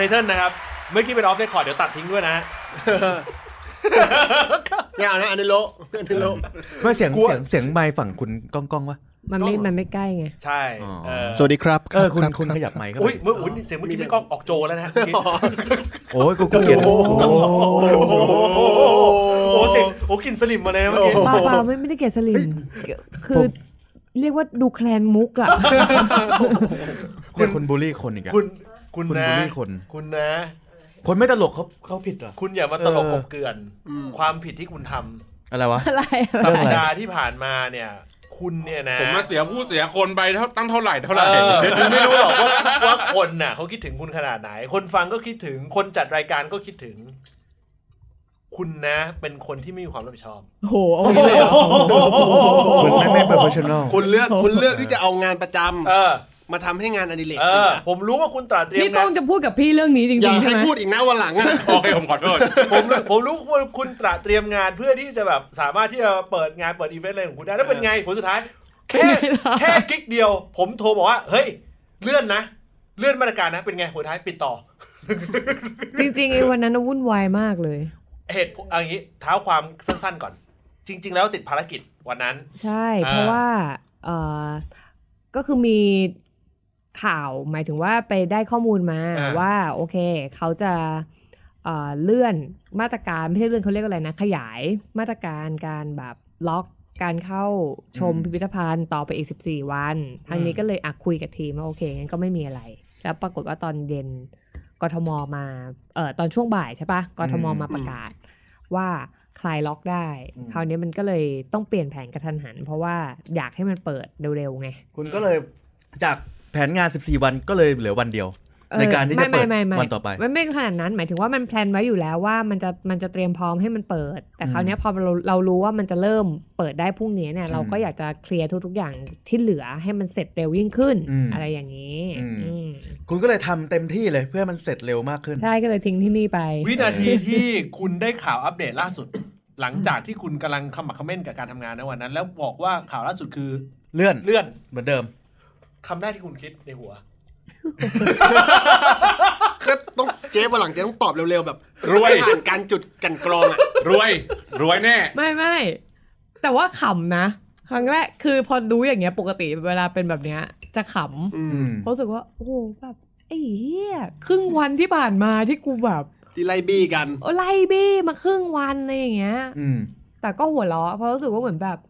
อันไทเทิลนะครับ เมื่อกี้เป็นออฟเรคคอร์ดเดี๋ยวตัดทิ้งด้วยนะไม่เอานะอันนี้โลอันนี้โลไม่เสียงกลัวเสียงเสียงไมค์ฝั่งคุณก้องก้องวะมันไม่มันไม่ใกล้ไงใช่อ๋อเออสวัสดีครับเออคุณรับคุณรับขยับไมค์เข้าอุ้ยไปเมื่ออุ้ยเสียงเมื่อกี้พี่ก้องออกโจแล้วนะฮะเมื่อกี้โอ้ยกูกูเกลียดโอ้โหโอ้โหโอ้โหเสียงโอ้กลินสลิมมาเลยนะเมื่อกี้เปล่าเปล่าไม่ไม่ได้เกลียดสลิมคือเรียกว่าดูแคลนมุกอะคุณคุณบูลลี่คนอีกอะคุณ คุณคุณนะบูลลี่คน คุณนะ คนไม่ตลกเขาเขาผิดเหรอ คุณอย่ามาตลกเออกบเกลื่อน ความผิดที่คุณทำอะไรวะ อะไรอะสัเรื่ปองอะไรดาห์ที่ผ่านมาเนี่ย คุณเนี่ยนะผมมาเสียผู้เสียคนไปเท่าตั้งเท่าไหร่เท่าไหร่ เออคุณไม่รู้หรอกว่าว่าคนน่ะเขาคิดถึงคุณขนาดไหน คนฟังก็คิดถึงคนจัดรายการก็คิดถึง คุณนะเป็นคนที่ไม่มีความรับผิดชอบโอ้โหเอางี้เลยเหรอ คุณไม่ไม่เ r อร์เฟชชั่นอลคุณเลือกคุณเลือกที่จะเอางานประจำเออ มาทำให้งานอดิเรกเอเสีอยผมรู้ว่าคุณตราเตรียมนี่ต้งาองนจะพูดกับพี่เรื่องนี้จอย่าริงๆใช่ให้ไหมพูดอีกนะวันหลังอะโอเคผมขอโทษผมผมรู้ว่าคุณตระเตรียมงานเพื่อที่จะแบบสามารถที่จะเปิดงานเปิดอีเวนต์อะไรของคุณได้แล้วเป็นไงผลสุดท้าย แค่แค่กิ๊กเดียว ผมโทรบอกว่า เฮ้ย เลื่อนนะ เลื่อนมาตรการนะ เป็นไงผลสุดท้ายปิดต่อ จริงๆไอ้วันนั้นน่ะวุ่นวายมากเลย เหตุผลเอย่างนี้เท้าความสั้นๆก่อน จริง ๆ แล้วติดภารกิจวันนั้น ใช่อ่าเพราะว่าเออก็คือมี ข่าวหมายถึงว่าไปได้ข้อมูลมาว่าโอเคเขาจะเอ่อเลื่อนมาตรการไม่ใช่เลื่อนเขาเรียกอะไรนะ ขยายมาตรการการแบบล็อกการเข้าชมพิพิธภัณฑ์ต่อไปอีก 14 วัน ทางนี้ก็เลยอะคุยกับทีมว่าโอเคงั้นก็ไม่มีอะไร แล้วปรากฏว่าตอนเย็นกทมมาเอ่อตอนช่วงบ่ายใช่ปะกทมมาประกาศว่าคลายล็อกได้อืมคราวนี้มันก็เลยต้องเปลี่ยนแผนกระทันหัน เพราะว่าอยากให้มันเปิดเร็วๆไง คุณก็เลยจาก แผนงาน 14 วันก็เลยเหลือวันเดียวเออในการที่จะเปิดไม่ไม่ไม่วันต่อไปไม่ไม่ขนาดนั้น หมายถึงว่ามันแพลนไว้อยู่แล้วว่ามันจะมันจะเตรียมพร้อมให้มันเปิด แต่คราวเนี้ยพอเราเรารู้ว่ามันจะเริ่มเปิดได้พรุ่งนี้เนี่ย เราก็อยากจะเคลียร์ทุกๆอย่างที่เหลือให้มันเสร็จเร็วยิ่งขึ้นอืมอะไรอย่างนี้อืมอืมคุณก็เลยทำเต็มที่เลยเพื่อให้มันเสร็จเร็วมากขึ้น ใช่ก็เลยทิ้งที่นี่ไป วินาทีที่คุณได้ข่าวอัปเดตล่าสุด หลังจากที่คุณกำลังขมักเขม้นกับการทำงานในวันนั้น แล้วบอกว่าข่าวล่าสุดคือเลื่อนเลื่อนเหมือนเดิม คำแรกที่คุณคิดในหัวก็ต้องเจ๊วันหลังเจ๊ต้องตอบเร็วๆแบบรวยผ่านการจุดกันกรองอะรวย รวยแน่ ไม่ไม่แต่ว่าขำนะ ครั้งแรกคือพอรู้อย่างเงี้ยปกติเวลาเป็นแบบเนี้ย จะขำอืมอืมเพราะรู้สึกว่า โอ้โหแบบไอ้เหี้ยครึ่งวันที่ผ่านมาที่กูแบบที่ไล่บี้กันโอ้ไล่บี้มาครึ่งวันอะไรอย่างเงี้ยอืมแต่ก็หัวเราะเพราะรู้สึกว่าเหมือนแบบเ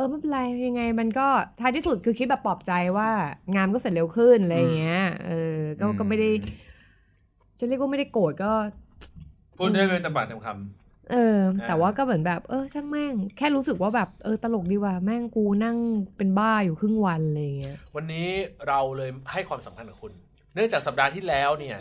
ออไม่เป็นไรยังไงมันก็ท้ายที่สุดคือคิดแบบปลอบใจว่างานก็เสร็จเร็วขึ้นอะไรอย่างเงี้ยเออก็อืมก็ไม่ได้ จะเรียกว่าไม่ได้โกรธก็พูดได้เป็นตำปากตำคเอออ่าแต่ว่าก็เหมือนแบบ เออ ช่างแม่ง แค่รู้สึกว่าแบบเออตลกดีว่ะแม่งกูนั่งเป็นบ้าอยู่ครึ่งวันอะไรอย่างเงี้ยำวันนี้เราเลยให้ความสำคัญกับคุณ เนื่องจากสัปดาห์ที่แล้วเนี่ย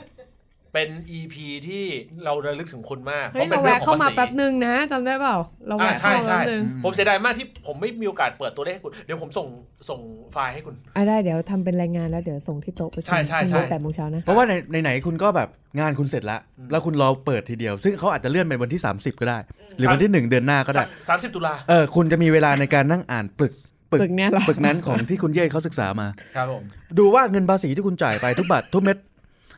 เป็น EP ที่เราระลึกถึงคุณมากเฮ้ยป็เรานแวะองเข้ามาภษีแป๊บนึงนะจำได้เปล่า เราอ่าแวะใช่เข้ามาใช่แป๊บนึงผมเสียดายมากที่ผมไม่มีโอกาสเปิดตัวเลขให้คุณ เดี๋ยวผมส่งส่งไฟล์ให้คุณ อะได้เดี๋ยวทำเป็นรายงานแล้วเดี๋ยวส่งที่โต๊ะประชุมใช่ใช่ใช่แปดโมงเช้านะ เพราะว่าในในไหนๆคุณก็แบบงานคุณเสร็จแล้ว แล้วคุณรอเปิดทีเดียว ซึ่งเขาอาจจะเลื่อนเป็นวันที่ 30 ก็ได้ หรือวันที่ 1 เดือนหน้าก็ได้สามสิบตุลาเออคุณจะมีเวลาในการนั่งอ่านปึกปึกปึกเนี่ยเหรอปึกนั้นของที่คุณเย่เขาศึกษามา ครับผม ดูว่าเงินภาษีที่คุณจ่ายไปทุกบาททุกเม็ด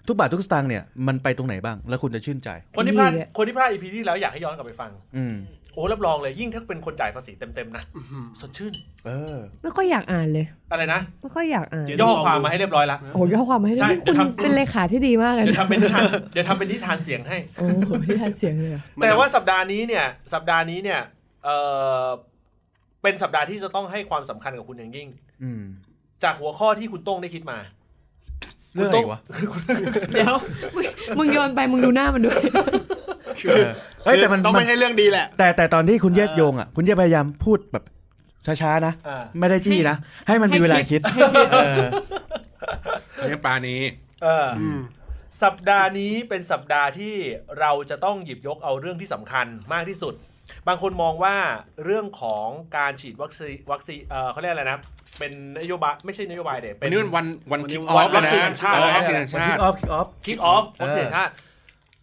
ทุกบาททุกสตางค์เนี่ยมันไปตรงไหนบ้าง แล้วคุณจะชื่นใจ คนที่พลาดดีอะคนที่พลาด EP ที่แล้วอยากให้ย้อนกลับไปฟัง อืมโอ้รับรองเลยยิ่งถ้าเป็นคนจ่ายภาษีเต็มๆนะสดชื่น เออ ไม่ค่อยอยากอ่านเลย อะไรนะ ไม่ค่อยอยากอ่านเดี๋ย่อความมาให้เรียบร้อยละโอ้ย่อความมาให้ใช่ได้นี่คุณเดี๋ยวทำเป็นเลขาที่ดีมากเลยเดี๋ยวนะทำเป็นนิทานเดี๋ยวทำเป็นนิทานเสียงให้โอ้โหที่ทานเสียงเลยเหรอแต่ว่าสัปดาห์นี้เนี่ย สัปดาห์นี้เนี่ยเออเป็นสัปดาห์ที่จะต้องให้ความสำคัญกับคุณอย่างยิ่งอืมจากหัวข้อที่คุณโต้งได้คิดมา เรื่องอะไรอีกวะเดี๋ยวมึงมึงโยนไปมึงดูหน้ามันด้วยเออเฮ้ยแต่มันต้องมันไม่ใช่เรื่องดีแหละ แต่แต่ตอนที่คุณเย่โยงอะคุณเย่พยายามพูดแบบช้าๆนะอ่าไม่ได้จี้นะ ให้มันมีเวลาคิดเออเลี้ยงปลานี้เอออสัปดาห์นี้เป็นสัปดาห์ที่เราจะต้องหยิบยกเอาเรื่องที่สำคัญมากที่สุด บางคนมองว่าเรื่องของการฉีดวัคซีนวัคซีนเออเขาเรียกอะไรนะ เป็นนโยบายไม่ใช่นโยบายเด็วัเป็นนนี้วันวันวันนี้คิกออฟวัแล้วคซีนนะแห่งชาติเออวัคซีนแห่งคิชากติออฟคิกออฟคิกออฟวัคซีนแห่งชาติ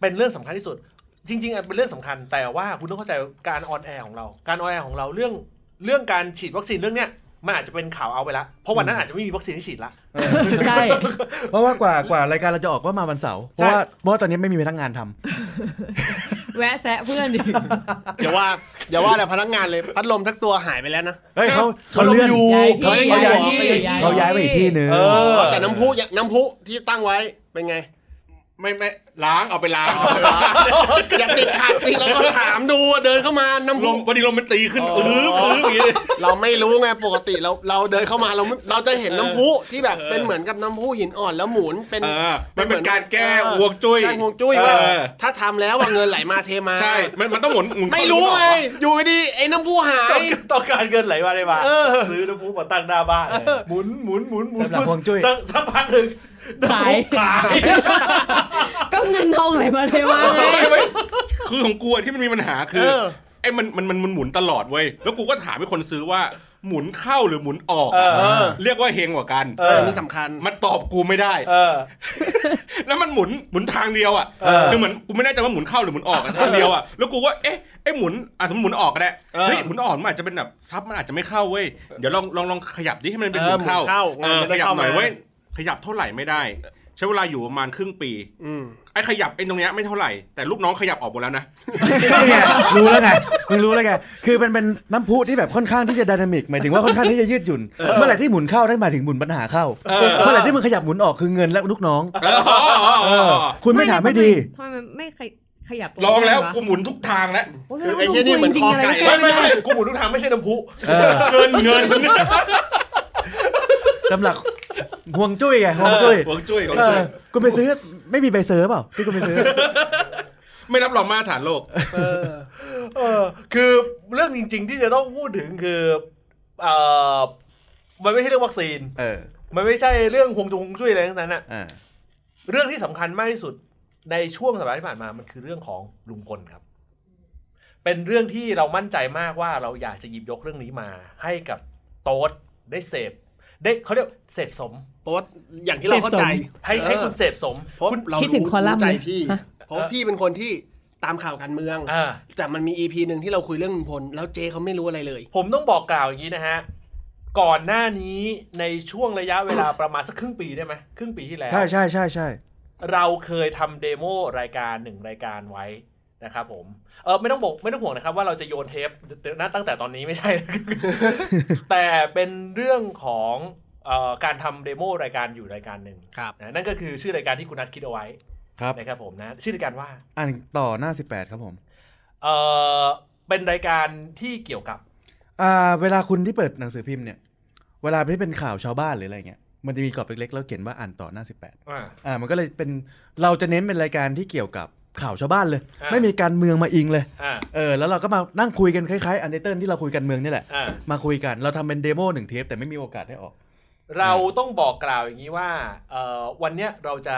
เป็นเรื่องสำคัญที่สุด จริงๆอะเป็นเรื่องสำคัญ แต่ว่าคุณต้องเข้าใจการ on air ของเรา การ on air ของเราเรื่องเรื่องการฉีดวัคซีนเรื่องเนี้ย มันอาจจะเป็นข่าวเอาไปแล้วเพราะวันนั้นอาจจะไม่มีวัคซีนให้ฉีดละใช่เพราะว่ากว่ากว่ารายการเราจะออกก็มาวันเสาร์เพราะว่าเพราะว่าตอนนี้ไม่มีพนักงานทำแวะแซะเพื่อนดิอย่าว่าอย่าว่าแต่พนักงานเลยพัดลมทักตัวหายไปแล้วนะเฮ้ยเขาเขาเลื่อนอยู่ย้ายที่เขาย้ายที่เขาย้ายไปอีกที่หนึ่งเออแต่น้ำพุน้ำพุที่ตั้งไว้เป็นไง ไม่ไม่ล้างเอาไปล้างอย่าติดขัดสิแล้วก็ถามดูเดินเข้ามาน้ำลพุมพอดีลมมันตีขึ้นอ๋ออื้ออื้ออย่างงี้เราไม่รู้ไงปกติเราเราเดินเข้ามาเราไม่เราจะเห็นน้ำพุที่แบบเป็นเหมือนกับน้ำพุหินอ่อนแล้วหมุนเป็นเออมันเป็นการแก้วงจุ้ยแก้ฮวงจุ้ยเอว่าอถ้าทำแล้วว่าเงินไหลมาเทมาใช่มันมันต้องหมุนหมุนเข้าไม่รู้หมุนอไงอกอยู่ดีๆไอ้น้ำพุหาต้อยงต้องการเงินไหลมาได้มาเออซื้อน้ำพุมาตั้งหน้าบ้านหมุนหมุนหมุนหมุนสำหรับฮวงจุ้ยสักสักพักหนึ่ง ขายขาย ก็เงินทองไหลมาเทมาไงไม่ไม่คือของกูอะที่มันมีปัญหาคือเออไอ้มันมันมันมันหมุนตลอดเว้ยแล้วกูก็ถามให้คนซื้อว่าหมุนเข้าหรือหมุนออกเออเออเรียกว่าเฮงกว่ากันเอเอออนี่สำคัญ มันตอบกูไม่ได้เออแล้วมันหมุนหมุนทางเดียวอะเออคือเหมือนกูไม่แน่ใจว่าหมุนเข้าหรือหมุนออกอะทางเดียวอะ แล้วกูว่าเอ๊ะไอ้หมุนอะสมมติหมุนออกก็ได้เออเฮ้ยหมุนออกมันอาจจะเป็นแบบซับมันอาจจะไม่เข้าเว้ย เดี๋ยวลองลองลองขยับดิให้มันเป็นเอหอมุนเข้าหมุนเข้าเออมันจะขได้ยับเข้าหน่อยมาเว้ย ขยับเท่าไหร่ไม่ได้ ใช้เวลาอยู่ประมาณครึ่งปีอืมไอ้ขยับไอ้ตรงเนี้ยไม่เท่าไหร่แต่ลูกน้องขยับออกหมดแล้วนะนี่ไงรู้แล้วไงมึงรู้แล้วไงคือเป็นเป็นน้ำพุที่แบบค่อนข้างที่จะไดนามิกหมายถึงว่าค่อนข้างที่จะยืดหยุ่น เมื่อไหร่ที่หมุนเข้าได้หมายถึงหมุนปัญหาเข้าเออเมื่อไหร่ที่มึงขยับหมุนออกคือเงินและลูกน้องเอออ๋ออ๋อเออ๋ออคุณไม่ถามไม่ดีทำไมมันไม่ขยขยับลองแล้วได้ะกูหมุนทุกทางแล้วโอ้แสคืดองว่าไอ้เหี้ยนี่เหมือนจริงๆคอไก่ะรไม่แก้ไม่ด้ไม่กูหมุนทุกทางไม่ใช่น้ำพุเออเงินเงิน สำหรับห่วงจุ้ยไงห่วงจุ้ยหวงจุ้ยของเอจุ้อยคุณไปซื้อไม่มีใบเซอร์เปล่าที่คุณไปซื้อ ไม่รับรองมาตรฐานโลกเออเออคือเรื่องจริง ๆ ที่จะต้องพูดถึงคือเอ่อมันไม่ใช่เรื่องวัคซีนเออมันไม่ใช่เรื่องฮวงจุงฮวงจุ้ยอะไรทั้งนั้นอะอ่าเรื่องที่สำคัญมากที่สุดในช่วงสัปดาห์ที่ผ่านมามันคือเรื่องของลุงพลครับ เป็นเรื่องที่เรามั่นใจมากว่าเราอยากจะหยิบยกเรื่องนี้มา ให้กับโต๊ดได้เสพ ได้เขาเรียกเสพสมโต๊ดอย่างที่เราเข้าใจ ให้ให้คุณเสพสมเพราะคุณเราคิดถึงคอลัมน์ใจเลยพี่ฮะเพราะพี่เป็นคนที่ตามข่าวการเมืองอ่าแต่มันมีอีพีหนึ่งที่เราคุยเรื่องลุงพลแล้วเจเขาไม่รู้อะไรเลย ผมต้องบอกกล่าวอย่างนี้นะฮะ ก่อนหน้านี้ในช่วงระยะเวลาประมาณสักครึ่งปีได้ไหมครึ่งปีที่แล้ว ใช่ใช่ใช่ใช่เราเคยทำเดโมรายการหนึ่งรายการไว้ นะครับผมเออไม่ต้องบอกไม่ต้องห่วงนะครับว่าเราจะโยนเทปนะตั้งแต่ตอนนี้ไม่ใช่ แต่เป็นเรื่องของเออการทำเดโมรายการอยู่รายการหนึ่งครับนะนั่นก็คือชื่อรายการที่คุณนัทคิดเอาไว้ครับนะครับผมนะชื่อรายการว่าอ่านต่อหน้า 18 ครับผมเออเป็นรายการที่เกี่ยวกับอ่าเวลาคุณที่เปิดหนังสือพิมพ์เนี่ย เวลาที่เป็นข่าวชาวบ้านหรืออะไรเงี้ยมันจะมีกรอบเล็กๆแล้วเขียนว่าอ่านต่อหน้า 18อ่าอ่ามันก็เลยเป็นเราจะเน้นเป็นรายการที่เกี่ยวกับ ข่าวชาวบ้านเลยอ่าไม่มีการเมืองมาอิงเลยอ่าเออแล้วเราก็มานั่งคุยกันคล้ายๆ Untitled ที่เราคุยกันเมื่อกี้นี่แหละอ่ามาคุยกันเราทำเป็น demo หนึ่งเทปแต่ไม่มีโอกาสได้ออก เราต้องบอกกล่าวอย่างนี้ว่าเอ่อวันเนี้ยเราจะ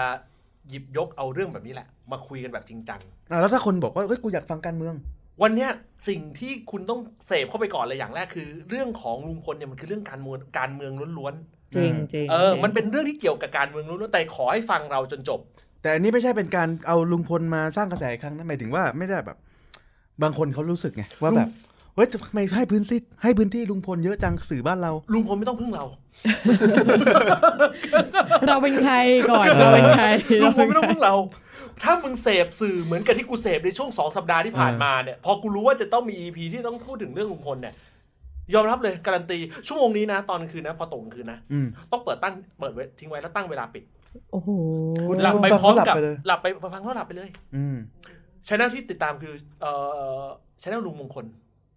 หยิบยกเอาเรื่องแบบนี้แหละ มาคุยกันแบบจริงจังอ่าแล้วถ้าคนบอกว่าเฮ้ยกูอยากฟังการเมือง วันเนี้ยสิ่งที่คุณต้องเสพเข้าไปก่อนเลยอย่างแรกคือ เรื่องของลุงพลเนี่ยมันคือเรื่องการเมืองการเมืองล้วนจริงจริงๆเออ มันเป็นเรื่องที่เกี่ยวกับการเมืองล้วนๆแต่ขอให้ฟังเราจนจบ แต่อันนี้ไม่ใช่เป็นการเอาลุงพลมาสร้างกระแสอีกครั้งนะหมายถึงว่าไม่ได้แบบ บางคนเขารู้สึกไงว่าแบบเฮ้ยทำไมให้พื้นที่ให้พื้นที่ลุงพลเยอะจังสื่อบ้านเรา ลุงพลไม่ต้องพึ่งเรา เราเป็นใครก่อนเราเป็นใครลุงพลไม่ต้องพึ่งเรา ถ้ามึงเสพสื่อเหมือนกับที่กูเสพในช่วงสองสัปดาห์ที่ผ่านมาเนี่ย พอกูรู้ว่าจะต้องมี EP ที่ต้องพูดถึงเรื่องลุงพลเนี่ย ยอมรับเลยการันตี ชั่วโมงนี้นะ ตอนกลางคืนนะ พอตกกลางคืนนะอืมต้องเปิดตั้งเปิดไว้ทิ้งไว้แล้วตั้งเวลาปิด โอ้โหคุณหลับไปพร้อมกับ หลับไปเลยหลับไปฟังแล้วหลับไปเลย อืม channel ที่ติดตามคือเอ่อ channel ลุงมงคล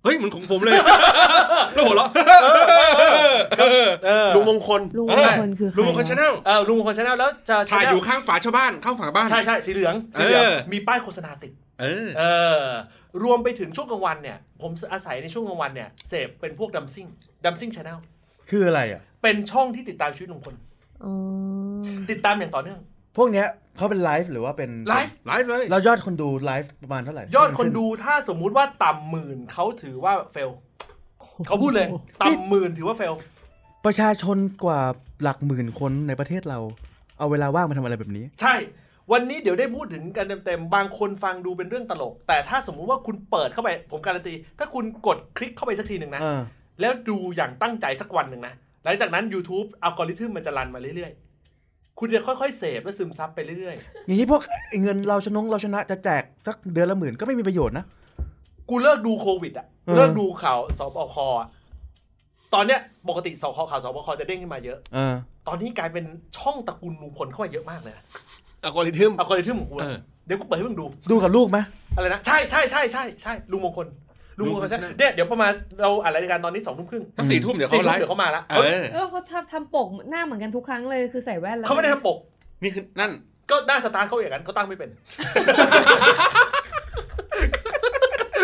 เฮ้ยเหมือนของผมเลยแล้วหัวเราะเออลุงมงคลลุงมงคลคือใครลุงมงคล channel เออลุงมงคล channel แล้วจะถ่าย channel อยู่ข้างฝาชาวบ้านข้างฝาบ้านใช่ใช่สีเหลืองสีเหลืองเออมีป้ายโฆษณาติด เออเออ รวมไปถึงช่วงกลางวันเนี่ย ผมอาศัยในช่วงกลางวันเนี่ยเสพเป็นพวกดัมซิ่งดัมซิ่ง channel คืออะไรอะ เป็นช่องที่ติดตามชีวิตลุงพลอ๋อติดตามอย่างต่อเนื่อง พวกเนี้ยเขาเป็นไลฟ์หรือว่าเป็นไลฟ์ไลฟ์เลยเรายอดคนดูไลฟ์ประมาณเท่าไหร่ ยอดคนดูถ้าสมมุติว่าต่ำหมื่นเขาถือว่า fail เขาพูดเลยต่ำหมื่นถือว่า failประชาชนกว่าหลักหมื่นคนในประเทศเรา เอาเวลาว่างมาทำอะไรแบบนี้ ใช่ วันนี้เดี๋ยวได้พูดถึงกันเต็มๆ บางคนฟังดูเป็นเรื่องตลก แต่ถ้าสมมุติว่าคุณเปิดเข้าไป ผมการันตี ถ้าคุณกดคลิกเข้าไปสักทีหนึ่งนะเออแล้วดูอย่างตั้งใจสักวันหนึ่งนะ หลังจากนั้น YouTube อัลกอริทึมมันจะรันมาเรื่อยๆ คุณจะค่อยๆ เสพและซึมซับไปเรื่อยอย่างนี้พวกไอ้เงินเราชนงเราชนะจะแจกสักเดือนละหมื่นก็ไม่มีประโยชน์นะ ๆ กูเลิกดูโควิดอะเออเลิกดูข่าวสบคอะตอนเนี้ยปกติสคข่าวสบคจะเด้งขึ้นมาเยอะ เออตอนนี้กลายเป็นช่องตระกูลลุงพลเข้ามาเยอะมากเลยนะ อัลกอริทึมอัลกอริทึมของกูเออะอเดี๋ยวกูเปิดให้มึงดู ดูกับลูกไหมอะไรนะ ใช่ใช่ใช่ใช่ใช่ลุงมงคลลุงมงคลใช่เนี่ยเดี๋ยวประมาณเราอ่านรายการตอนนี้สองทุ่มครึ่งถ้าสี่ทุ่มเดี๋ยวสี่เขาทุ่ไลมฟ์เดี๋ยวเขามาละเอเขาอเออเขาทำทำปกหน้าเหมือนกันทุกครั้งเลยคือใส่แว่นแล้วเขาไม่ได้ทำปก นี่คือนั่น ก็หน้าสตาร์ทเขาอย่างนั้นเขาตั้งไม่เป็น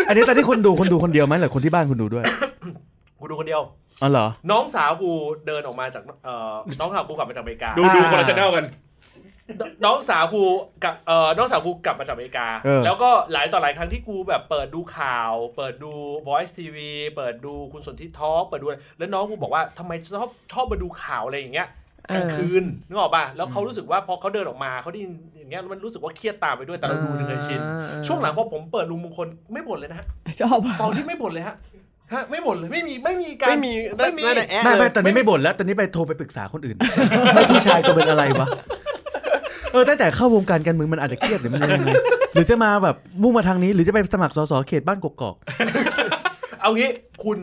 อันนี้ตอนที่คนดูคนดูคนเดียวไหมหรือคนที่บ้านคุณดูด้วยกูดูคนเดียว อ๋อเหรอ น้องสาวกูเดินออกมาจากเอ่อน้องสาวกูกลับมาจากอเมริกา ดูดูคนละชแนลกัน น้องสาวกูกับเอ่อน้องสาวกูกลับมาจากอเมริกา เออ แล้วก็หลายต่อหลายครั้งที่กูแบบเปิดดูข่าว เปิดดู Voice TV เปิดดูคุณสนทิทอล์กเปิดดูอะไรแล้วน้องกูบอกว่าทำไมชอบชอบมาดูข่าวอะไรอย่างเงี้ยกลางคืนนึกออกป่ะแล้วเขารู้สึกว่าพอเขาเดินออกมาเขาได้ยินอย่างเงี้ยมันรู้สึกว่าเครียดตามไปด้วยแต่เราดูจนเคยชิน ช่วงหลังพอผมเปิดลุงมงคลไม่บ่นเลยนะฮะชอบอะสองที่ไม่บ่นเลยฮะฮะไม่บ่นเลยไม่มีไม่มีการ ไม่มีไม่มีไม่ได้แอะไม่เลไม่ยตอนนี้ไม่บ่นแล้ว ตอนนี้ไปโทรไปปรึกษาคนอื่นให้พี่ชายตัวเป็นอะไรวะ เออตั้งแต่เข้าวงการการเมืองมันอาจจะเครียดหรือมันยังไงหรือจะมาแบบมุ่งมาทางนี้หรือจะไปสมัครสสเขตบ้านกกอกเอางี้คุณ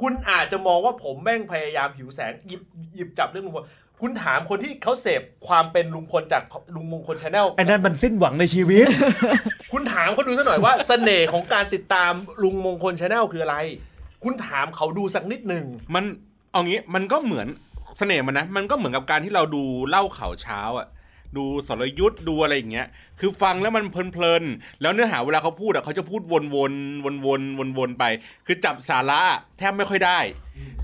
คุณอาจจะมองว่าผมแม่งพยายามหิวแสงหยิบหยิบจับเรื่องลุงพลคุณถามคนที่เขาเสพความเป็นลุงพลจากลุงมงคล channelไอ้นั่นมันสิ้นหวังในชีวิต คุณถามเขาดูสักหน่อยว่าเสน่ห์ของการติดตามลุงมงคล channel คืออะไร คุณถามเขาดูสักนิดหนึ่งมันเอางี้มันก็เหมือนเสน่ห์มันนะ มันก็เหมือนกับการที่เราดูเล่าข่าวเช้าอะ ดูสรยุทธ์ดูอะไรอย่างเงี้ย คือฟังแล้วมันเพลินๆ แล้วเนื้อหาเวลาเขาพูดอะเขาจะพูดวนๆ วนๆ วนๆ ไป คือจับสาระแทบไม่ค่อยได้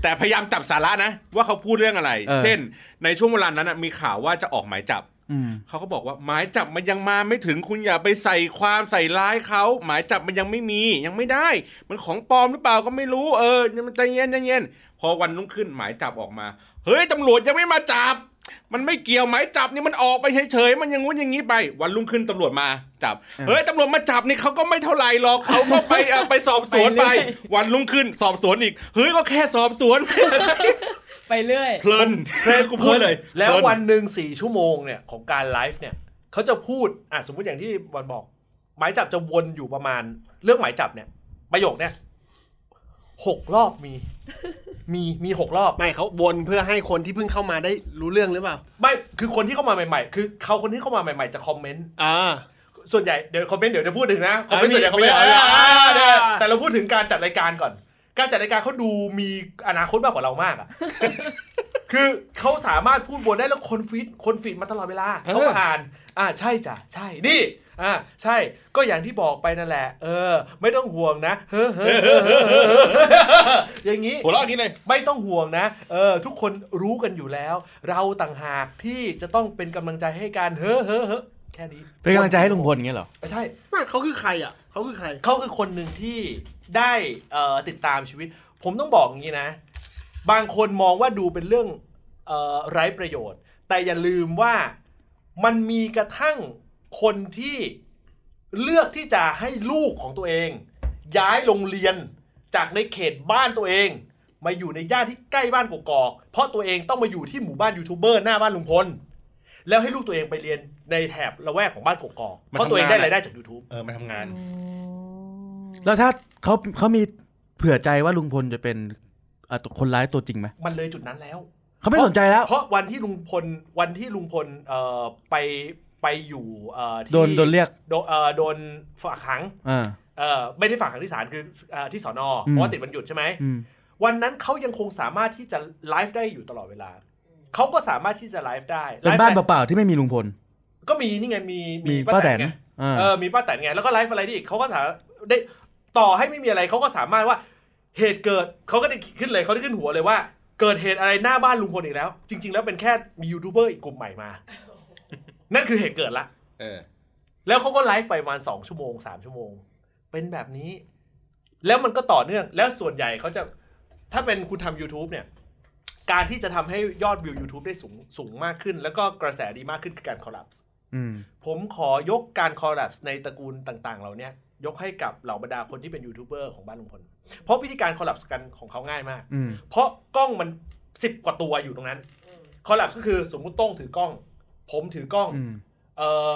แต่พยายามจับสาระนะ ว่าเขาพูดเรื่องอะไรเออเช่น ในช่วงเวลานั้นนะมีข่าวว่าจะออกหมายจับอืมเขาก็บอกว่าหมายจับมันยังมาไม่ถึงคุณอย่าไปใส่ความใส่ร้ายเขาหมายจับมันยังไม่มียังไม่ได้ มันของปลอมหรือเปล่าก็ไม่รู้เออมันใจเย็นใจเย็นพอวันรุ่งขึ้นหมายจับออกมา เฮ้ยตำรวจยังไม่มาจับ มันไม่เกี่ยวหมายจับนี่มันออกไปเฉยๆมันอยังงู้นอย่างนี้ไป วันรุ่งขึ้นตำรวจมาจับอ่าเฮ้ยตำรวจมาจับนี่เขาก็ไม่เท่าไหร่หรอกเขาก็ไปเอ่อไปสอบสวนไป วันรุ่งขึ้นสอบสวนอีกเฮ้ยก็แค่สอบสวนไปเรื่อยเพลินเพลินกูพูดเลย แล้วเพลิวันหนึ่งสี่ชั่วโมงเนี่ยของการไลฟ์เนี่ยเขาจะพูดอะสมมุติอย่างที่บอลบอก หมายจับจะวนอยู่ประมาณ เรื่องหมายจับเนี่ย ประโยคเนี่ยหกรอบมี มีมีหกรอบ ไม่เขาวนเพื่อให้คนที่เพิ่งเข้ามาได้รู้เรื่องหรือเปล่า ไม่คือคนที่เข้ามาใหม่ ๆ คือเขาคนที่เข้ามาใหม่ๆจะคอมเมนต์อ่าส่วนใหญ่เดี๋ยวคอมเมนต์เดี๋ยวจะพูดถึงนะคอมเมนต์อ่าส่วนใหญ่คอมเมนต์มีอ่าอ่าเนี่ยแต่เราพูดถึงการจัดรายการก่อน การจัดรายการเขาดูมีอนาคตมากกว่าเรามากอะคือเขาสามารถพูดวนได้แล้วคนฟีดคนฟีดมาตลอดเวลาเออเขาก็อ่าน อ่าใช่จ้ะใช่นี่ อ่าใช่ก็อย่างที่บอกไปนั่นแหละ เออ ไม่ต้องห่วงนะเฮ้อเฮ้อเฮ้อเฮ้อเฮ้ออย่างนี้ หัวเราะอย่างนี้เลยไม่ต้องห่วงนะ เออ ทุกคนรู้กันอยู่แล้ว เราต่างหากที่จะต้องเป็นกำลังใจให้การเฮ้อเฮ้อเฮ้อแค่นี้เป็นกำลังใจให้ลุงพลอย่างเงี้ยเหรอไม่ใช่ไม่เขาคือใครอะเขาคือใคร เขาคือคนหนึ่งที่ได้เอ่อติดตามชีวิต ผมต้องบอกอย่างนี้นะ บางคนมองว่าดูเป็นเรื่องเอ่อไร้ประโยชน์ แต่อย่าลืมว่ามันมีกระทั่ง คนที่เลือกที่จะให้ลูกของตัวเอง ย้ายโรงเรียนจากในเขตบ้านตัวเอง มาอยู่ในย่านที่ใกล้บ้านกกอก เพราะตัวเองต้องมาอยู่ที่หมู่บ้านยูทูบเบอร์หน้าบ้านลุงพลแล้วให้ลูกตัวเองไปเรียนในแถบละแวกของบ้านกกอกเพราะตัวเองได้รายได้จาก YouTube เออมาทำงาน แล้วถ้าเขาเขามีเผื่อใจว่าลุงพลจะเป็นอะคนร้ายตัวจริงไหมมันเลยจุดนั้นแล้ว เขาไม่สนใจแล้ว เพราะวันที่ลุงพลวันที่ลุงพลเอ่อไป ไปอยู่เอ่อที่โดนโดนเรียกโดนเอ่อโดนฝากขังอ่าเอ่อไม่ได้ฝากขังที่ศาลคือเอ่อที่สอนออืมเพราะว่าติดวันหยุดใช่ไหมอืมวันนั้นเขายังคงสามารถที่จะไลฟ์ได้อยู่ตลอดเวลาเขาก็สามารถที่จะไลฟ์ได้เป็นบ้านไลฟ์เปล่าๆที่ไม่มีลุงพล ก็มีนี่ไงมีมีป้าแตนไงอ่าเออมีป้าแตนไงแล้วก็ไลฟ์อะไรได้อีกเขาก็สามารถได้ต่อให้ไม่มีอะไรเขาก็สามารถว่าเหตุเกิดเขาก็ได้ขึ้นเลยเขาได้ขึ้นหัวเลยว่า เกิดเหตุอะไรหน้าบ้านลุงพลอีกแล้ว จริง ๆ แล้วเป็นแค่มียูทูบเบอร์อีกกลุ่มใหม่มา นั่นคือเหตุเกิดละ เออ แล้วเขาก็ไลฟ์ไปประมาณสองชั่วโมงสามชั่วโมง เป็นแบบนี้ แล้วมันก็ต่อเนื่อง แล้วส่วนใหญ่เขาจะ ถ้าเป็นคุณทำ YouTube เนี่ย การที่จะทำให้ยอดวิว YouTube ได้สูงสูงมากขึ้น แล้วก็กระแสดีมากขึ้นคือการคอลลัปส์อืมผมขอยกการคอลลัปส์ในตระกูลต่างๆเหล่าเนี้ยยกให้กับเหล่าบรรดาคนที่เป็นยูทูบเบอร์ของบ้านลุงพล เพราะวิธีการคอลลับกันของเขาง่ายมากอืมเพราะกล้องมันสิบกว่าตัวอยู่ตรงนั้น คอลลับก็คือสมมุติโต้งถือกล้อง ผมถือกล้องอืมเออ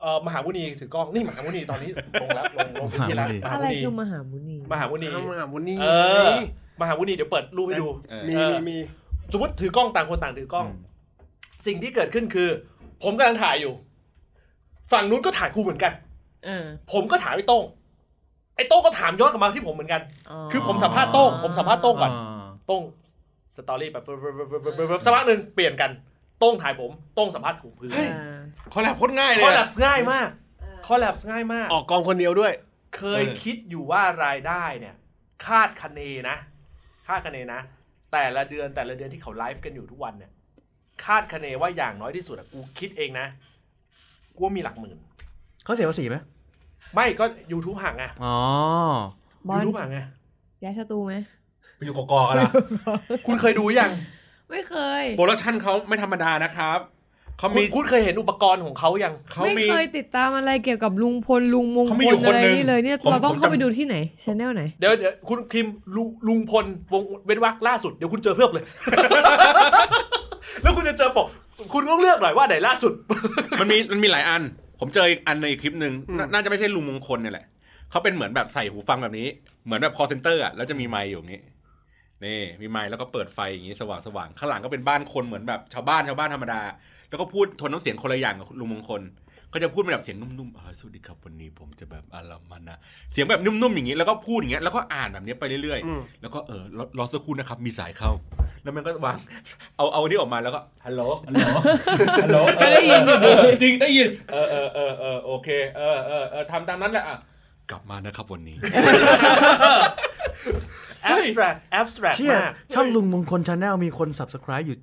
เออมหาวุณีถือกล้องนี่มหาวุณีตอนนี้ลงแล้วลงลงพื้นที่แล้วมหาอะวุไรณีคือมหามุนีมหาวุณีเอามาวันนี้เออมหาวุณีเดี๋ยวเปิดรูปให้ดูเออมีเออมีมีสมมติถือกล้องต่างคนต่างถือกล้อง สิ่งที่เกิดขึ้นคือ ผมกำลังถ่ายอยู่ ฝั่งนู้นก็ถ่ายกูเหมือนกันอ่าผมก็ถามไอ้โต้งไอ้โต้งก็ถามย้อนกลับมาที่ผมเหมือนกัน คือผมสัมภาษณ์โต้งผมสัมภาษณ์โต้งก่อนโต้งสตอรี่แบบสักพักหนึ่งเปลี่ยนกัน โต้งถ่ายผมโต้งสัมภาษณ์ผมคืออ่าคอลแลบโคตรง่ายเลยคอลอะแลบง่ายมากคอลแลบง่ายมาก ออกกองคนเดียวด้วย เคยคิดอยู่ว่ารายได้เนี่ย คาดคะเนนะ คาดคะเนนะ แต่ละเดือนแต่ละเดือนที่เขาไลฟ์กันอยู่ทุกวันเนี่ย คาดคะเนว่าอย่างน้อยที่สุดอะกูคิดเองนะกูว่ามีหลักหมื่นเขาเสียภาษีไหมไม่ก็ YouTube ห่างไงอ๋อบอล YouTube ห่างไงย้ายสตูไหมไปอยู่กอกๆกันละคุณเคยดูยัง ไม่เคย โปรดักชันเขาไม่ธรรมดานะครับเขาคุณมีคุณเคยเห็นอุปกรณ์ของเขายังเขาไม่มี เคยติดตามอะไรเกี่ยวกับลุงพลลุงมงเขาคมีอยู่ลคนอะไรหนึ่งนี่เลยเนี่ยผมเราต้องผมเข้าไปจำดูที่ไหนชแนลไหน เดี๋ยวเดี๋ยวคุณพิมพ์ลุลุงพลวงเว้นวรรคล่าสุด เดี๋ยวคุณเจอเพียบเลย แล้วคุณจะเจอปกคุณต้องเลือกหน่อยว่าไหนล่าสุด มันมีมันมีหลายอัน ผมเจออีกอันในอีกคลิปหนึ่งน่าน่าจะไม่ใช่ลุงมงคลเนี่ยแหละเขาเป็นเหมือนแบบใส่หูฟังแบบนี้ เหมือนแบบ call center อะแล้วจะมีไมค์อยู่อย่างนี้ นี่มีไมค์แล้วก็เปิดไฟอย่างนี้สว่างสว่างข้างหลังก็เป็นบ้านคนเหมือนแบบชาวบ้านชาวบ้านธรรมดา แล้วก็พูดโทนน้ำเสียงคนละอย่างกับลุงมงคล ก็จะพูดเป็นแบบเสียงนุ่มๆอ่าสวัสดีครับวันนี้ผมจะแบบอะไรมันนะเสียงแบบนุ่มๆอย่างนี้แล้วก็พูดอย่างเงี้ยแล้วก็อ่านแบบนี้ไปเรื่อยอืมๆแล้วก็เออรอรอสักครู่นะครับมีสายเข้า แล้วมันก็วางเอาเอาอันนี้ออกมาแล้วก็ฮัลโหลฮัลโหลฮัลโหลก็ได้ยินอยู่ดีจริงได้ยินเออเออเออเออโอเคเออเออเออทำตามนั้นแหละอะกลับมานะครับวันนี้ abstract abstract เชี่ยมาก ช่องลุงมงคลชาแนลมีคน subscribe อยู่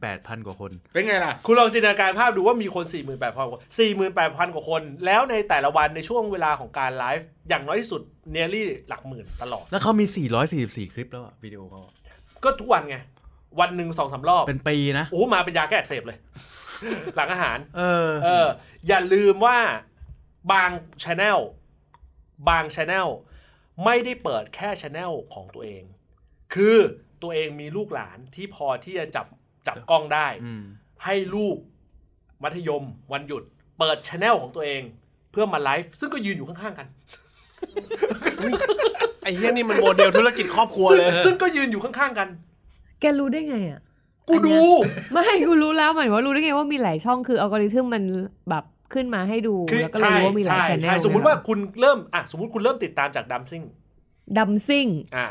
48,000 กว่าคน เป็นไงล่ะ คุณลองจินตนาการภาพดูว่ามีคน 48,000 กว่า 48,000 กว่าคน แล้วในแต่ละวันในช่วงเวลาของการไลฟ์อย่างน้อยที่สุดเนลลี่หลักหมื่นตลอด แล้วเขามี 444 คลิปแล้วอะวิดีโอเขาอะก็ทุกวันไง วันหนึ่งสองสามรอบเป็นปีนะ โอ้โหมาเป็นยาแก้อักเสบเลย หลังอาหาร เออ เออ อย่าลืมว่าบางช n แนลบางช n แนล ไม่ได้เปิดแค่ช n แนลของตัวเอง คือตัวเองมีลูกหลานที่พอที่จะจับจับกล้องได้ อืม ให้ลูกมัธยมวันหยุด เปิดช n แนลของตัวเอง เพื่อมาไลฟ์ซึ่งก็ยืนอยู่ข้างๆกัน ไอ้เฮียนี่มันโมเดลธุรกิจครอบครัวซึ่งเลย ซึ่งก็ยืนอยู่ข้างๆกัน แกรู้ได้ไงอะ กูดู ไม่กูรู้แล้วหมายถึงว่ารู้ได้ไงว่ามีหลายช่องคืออัลกอริทึมมันแบบ ขึ้นมาให้ดูคือแล้วก็เลยใช่รู้ว่ามีหลายใช่ชแนใช่ลสมมุติว่าคุณเริ่มอะสมมุติคุณเริ่มติดตามจากดัมซิงดัมซิ่งอะ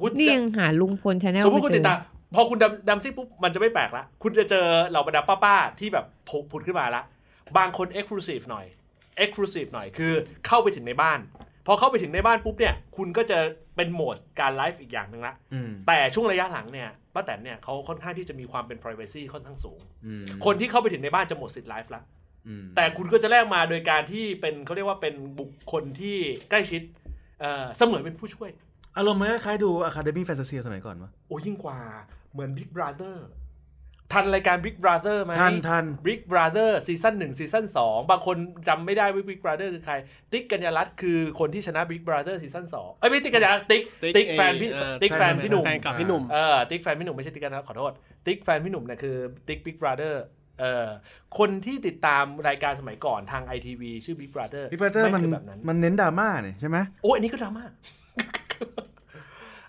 คุณนี่ยังหาลุงพลชแนลสมมติไม่คุณเจติดอตามพอคุณดัมดัมซิงปุ๊บมันจะไม่แปลกละคุณจะเจอเหล่าบรรดาป้าๆที่แบบผุผุดขึ้นมาละบางคน Exclusive หน่อย Exclusive หน่อยคือเข้าไปถึงในบ้าน พอเข้าไปถึงในบ้านปุ๊บเนี่ยคุณก็จะเป็นโหมดการไลฟ์อีกอย่างหนึ่งละอืมแต่ช่วงระยะหลังเนี่ยป้าแตนเนี่ยเขาค่อนข้างที่จะมีความเป็น privacy ค่อนข้างสูงอืมคนที่เข้าไปถึงในบ้านจะหมดสิทธิ์ไลฟ์ละอืม แต่คุณก็จะแลกมาโดยการที่เป็นเขาเรียกว่าเป็นบุคคลที่ใกล้ชิดเอ่อเสมือนเป็นผู้ช่วย อารมณ์มันคล้ายๆดู Academy Fantasy สมัยก่อนวะโอ้ยิ่งกว่าเหมือน Big Brother ทันรายการ Big Brother ไหมทันทัน Big Brother ซีซั่นหนึ่งซีซั่นสองบางคนจำไม่ได้ว่า Big Brother คือใคร ติ๊กกัญญารัตน์คือคนที่ชนะ Big Brother ซีซั่นสองเอ้ยไม่ติ๊กกัญญารัตน์ติ๊กติ๊กแฟนพี่เออติ๊กแฟนพี่หนุ่มแฟนกับพี่หนุ่มเออติ๊กแฟนพี่หนุ่มไม่ใช่ติ๊กกัญญารัตน์ขอโทษติ๊กแฟนพี่หนุ่มเนี่ยคือติ๊ก Big Brother เออคนที่ติดตามรายการสมัยก่อนทาง ITV ชื่อ Big Brother พี่เปเตอร์มันไคือแบบนั้นมันเน้นดราม่าเนี่ยใช่ไหมโอ้ยอันนี้ก็ดราม่า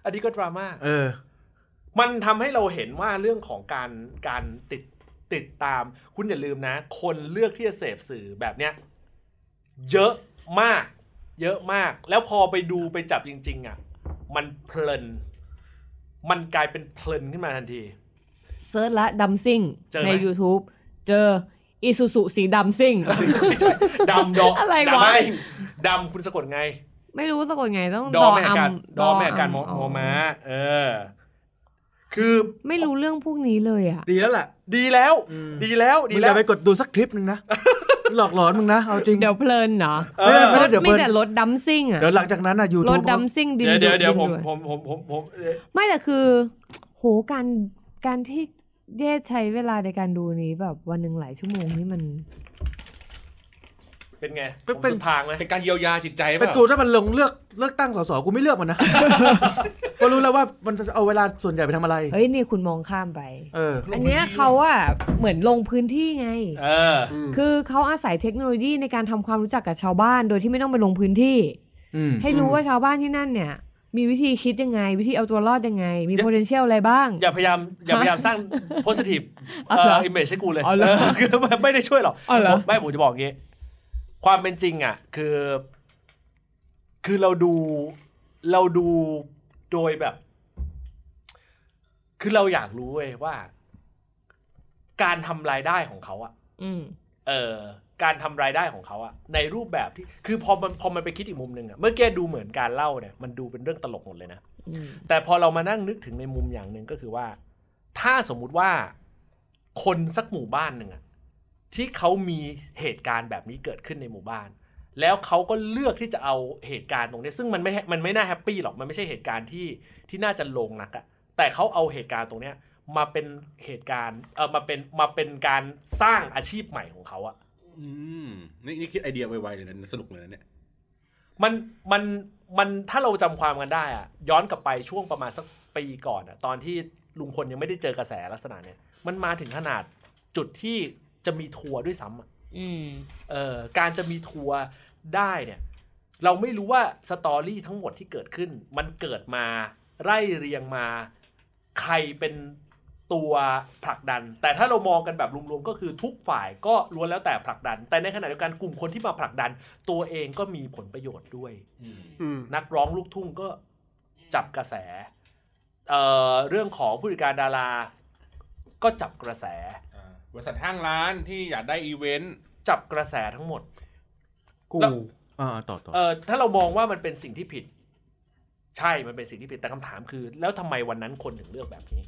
อันนี้ก็ดราม่าเออ มันทำให้เราเห็นว่าเรื่องของการการติดติดตาม คุณอย่าลืมนะ คนเลือกที่จะเสพสื่อแบบเนี้ย เยอะมาก เยอะมาก แล้วพอไปดูไปจับจริง ๆ อะ มันเพลิน มันกลายเป็นเพลินขึ้นมาทันที search ละดัมซิ่งเจอไหมใน YouTube เจออีซูซูสีดำซิ่ง ไม่ใช่ดำดออะไรวะ ดำไม่ดำคุณสะกดไง ไม่รู้สะกดไงต้องดอแม่กันมดอแม่กันมออ๋อมอม้า เออ คือไม่รู้เรื่องพวกนี้เลยอะ ดีแล้วแหละดีแล้ว อืมดีแล้วดีมึงแล้อย่าวไปกดดูสักคลิปหนึ่งนะ หลอกหลอนมึงนะ เอาจริง เดี๋ยวเพลินเนาะเอไม่ได้อไม่ได้เดี๋ยวมีเพลิน แต่รถดัมซิ่งอะ เดี๋ยวหลังจากนั้นอะยูรทูถบดัมซิ่งดินเดี๋ยวเดี๋ยวเดี๋ยวผมดินผมผมผมผมเอ่อไม่แต่คือ โหการการที่ เย่ใช้เวลาในการดูนี้แบบวันหนึ่งหลายชั่วโมงนี่มัน เป็นไงเป็นผมเป็น สุดทางไหมเป็นการเยียวยาจิตใจเป็นป่ะกูถ้ามันลงเลือกเลือกตั้งสสกูไม่เลือกมันนะเพราะรู้แล้วว่ามันจะเอาเวลาส่วนใหญ่ไปทำอะไร เฮ้ย นี่คุณมองข้ามไป เออ อันเนี้ยเขาอะเหมือนลงพื้นที่ไง เอออืมคือเขาอาศัยเทคโนโลยีในการทำความรู้จักกับชาวบ้าน โดยที่ไม่ต้องไปลงพื้นที่ อืมให้รู้ว่าชาวบ้านที่นั่นเนี่ย มีวิธีคิดยังไง วิธีเอาตัวรอดยังไง มี potential อะไรบ้าง อย่าพยายามอย่าพยายามสร้าง positive อ๋อเอ่เหรออ image ให้กูเลยอ๋อเหรอเออคือไม่ได้ช่วยหรอกอ๋อเหรอไม่ผมจะบอกงี้ ความเป็นจริงอะ คือ คือเราดูเราดูโดยแบบ คือเราอยากรู้เว้ยว่า การทำรายได้ของเขาอะอืมเออ การทำรายได้ของเขาอะในรูปแบบที่คือพอมันพอมันไปคิดอีกมุมหนึ่งอะเมื่อกี้ดูเหมือนการเล่าเนี่ยมันดูเป็นเรื่องตลกหมดเลยนะอืมแต่พอเรามานั่งนึกถึงในมุมอย่างหนึ่งก็คือว่า ถ้าสมมุติว่าคนสักหมู่บ้านหนึ่งอะที่เขามีเหตุการณ์แบบนี้เกิดขึ้นในหมู่บ้าน แล้วเขาก็เลือกที่จะเอาเหตุการณ์ตรงนี้ ซึ่งมันไม่มันไม่น่า happy หรอกมันไม่ใช่เหตุการณ์ที่ที่น่าจรรโลงนักอะแต่เขาเอาเหตุการณ์ตรงเนี้ยมาเป็นเหตุการณ์เออมาเป็นมาเป็นการสร้างอาชีพใหม่ของเขาอะ อืมนี่นี่คิดไอเดียไวๆเลยนะสนุกเลยนะเนี่ยมันมันมันถ้าเราจำความกันได้อะย้อนกลับไปช่วงประมาณสักปีก่อนอะตอนที่ลุงพลยังไม่ได้เจอกระแสลักษณะเนี้ยมันมาถึงขนาดจุดที่จะมีทัวร์ด้วยซ้ำอะอืมเออการจะมีทัวร์ได้เนี่ย เราไม่รู้ว่าสตอรี่ทั้งหมดที่เกิดขึ้น มันเกิดมาไล่เรียงมา ใครเป็น ตัวผลักดัน แต่ถ้าเรามองกันแบบรวมๆก็คือทุกฝ่ายก็ล้วนแล้วแต่ผลักดัน แต่ในขณะเดียวกันกลุ่มคนที่มาผลักดัน ตัวเองก็มีผลประโยชน์ด้วยอืมนักร้องลูกทุ่งก็จับกระแสเอ่อเรื่องของผู้จัดการดารา ก็จับกระแสบริษัทห้างร้านที่อยากได้อีเวนต์จับกระแสทั้งหมด กูแล้วอ่าต่อต่อเออถ้าเรามองว่ามันเป็นสิ่งที่ผิด ใช่มันเป็นสิ่งที่ผิดแต่คำถามคือ แล้วทำไมวันนั้นคนถึงเลือกแบบนี้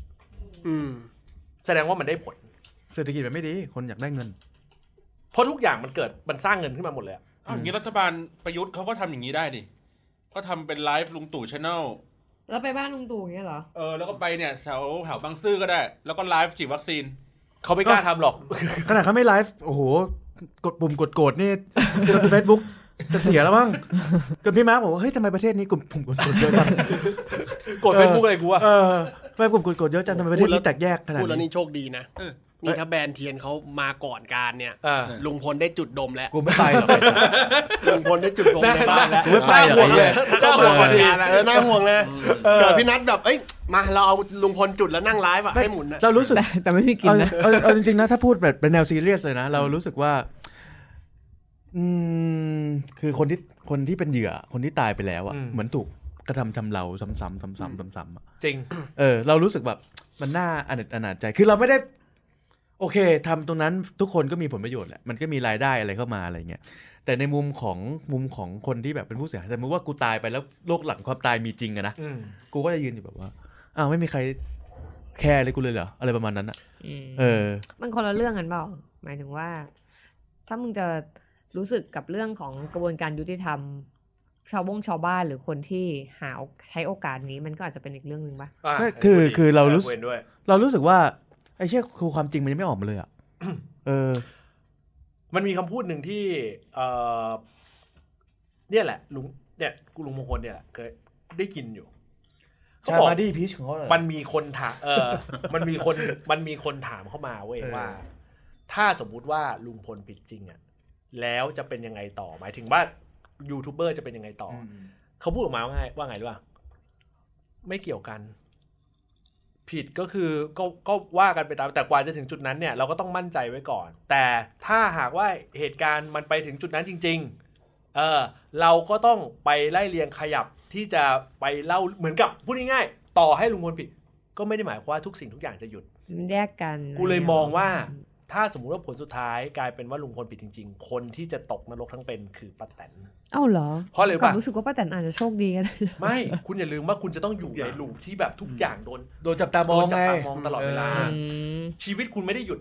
อืม แสดงว่ามันได้ผล เศรษฐกิจมันไม่ดี คนอยากได้เงิน เพราะทุกอย่างมันเกิดมันสร้างเงินขึ้นมาหมดเลยอะอ้าวอย่างนี้รัฐบาลประยุทธ์เขาก็ทำอย่างนี้ได้ดิก็ทำเป็นไลฟ์ลุงตู่ channelแล้วไปบ้านลุงตู่อย่างเงี้ยเหรอ เออแล้วก็ไปเนี่ยแถวแถวบางซื่อก็ได้ แล้วก็ไลฟ์ฉีดวัคซีน เขาไม่กล้าทำหรอก ขนาดเขาไม่ไลฟ์ โอ้โห กดปุ่มกดโกรธนี่ เฟซบุ๊กจะเสียแล้วมั้งจนพี่มาร์คบอกว่า เฮ้ยทำไมประเทศนี้กลุ่มปุ่มกดโกรธเยอะจัง กดเฟซบุ๊กอะไรกูอะเออ ทำไมกลุ่มกดโกรธเยอะจังทำไมประเทศนี้แตกแยกขนาดพูดแล้วนี้นี่โชคดีนะเออนี่ถ้าแบรนด์เทียนเขามาก่อนการเนี่ยอ่าลุงพลได้จุดดมแล้วกูไม่ไปหรอกลุงพลได้จุดดมในบ้านแล้วกูไม่ไปหรอกไอ้เหี้ยถ้าเขามาก่อนการอะเออน่าห่วงนะเกิดพี่นัทแบบเอ้ยมาเราเอาลุงพลจุดแล้วนั่งไลฟ์อะให้หมุนอะเรารู้สึกแต่แต่ไม่มีกินเอานะเอาเอาจริงๆนะถ้าพูดแบบเป็นแนวซีเรียสเลยนะเรารู้สึกว่าอืมคือคนที่คนที่เป็นเหยื่อคนที่ตายไปแล้วอะอืมเหมือนถูก กระทำชำเราซ้ำๆซ้ำๆซ้ำๆอะจริง เออ เรารู้สึกแบบมันน่าอนาจอนาจใจ คือเราไม่ได้ โอเคทำตรงนั้นทุกคนก็มีผลประโยชน์แหละ มันก็มีรายได้อะไรเข้ามาอะไรเงี้ย แต่ในมุมของมุมของคนที่แบบเป็นผู้เสียหายสมมติว่ากูตายไปแล้วโลกหลังความตายมีจริงอะนะ อืมกูก็จะยืนอยู่แบบว่า อ้าวไม่มีใครแคร์เลยกูเลยเหรอ อะไรประมาณนั้นอะเออ มันคนละเรื่องกันเปล่าหมายถึงว่า ถ้ามึงจะรู้สึกกับเรื่องของกระบวนการยุติธรรม ชาวบงชาวบ้านหรือคนที่หาใช้โอกาสนี้มันก็อาจจะเป็นอีกเรื่องหนึ่งปะอะไม่คือคือเรารู้สึกเว้นด้วยเรารู้สึกว่าไอ้เชี่ยคือความจริงมันยังไม่ออกมาเลยอะเออ มันมีคำพูดหนึ่งที่เอ่อเนี่ยแหละลุงเนี่ยกูลุงมงคลเนี่ยแหละเคยได้กินอยู่เขาชาบอกมาดี้พีชของเขาเหรอมันมีคนถามเออ มันมีคนมันมีคนถามเข้ามาเว้ยเออว่า ถ้าสมมุติว่าลุงพลผิดจริงอะแล้วจะเป็นยังไงต่อหมายถึงว่า ยูทูบเบอร์จะเป็นยังไงต่ออมเขาพูดออกมาว่าไงว่าไงรู้ป่ะไม่เกี่ยวกัน ผิดก็คือก็ก็ว่ากันไปตามแต่กว่าจะถึงจุดนั้นเนี่ย เราก็ต้องมั่นใจไว้ก่อน แต่ถ้าหากว่าเหตุการณ์มันไปถึงจุดนั้นจริง ๆ เออเราก็ต้องไปไล่เรียงขยับที่จะไปเล่าเหมือนกับพูดง่ายๆต่อให้ลุงพลผิด ก็ไม่ได้หมายความว่าทุกสิ่งทุกอย่างจะหยุดมันแยกกัน กูเลยมองว่า ถ้าสมมุติว่าผลสุดท้ายกลายเป็นว่าลุงพลผิดจริง ๆ คนที่จะตกนรกทั้งเป็นคือป้าแตนเอ้าเหรอเพราะอะไรรู้กลัป่ะบรู้สึกว่าป้าแตนอาจจะโชคดีก็ได้นะไม่คุณอย่าลืมว่าคุณจะต้องอยู่ทุกอย่างในลูปที่แบบทุกอย่างโดนโดนจับตามโดองนจับไงตามองตลอดเวลาอืมชีวิตคุณไม่ได้หยุด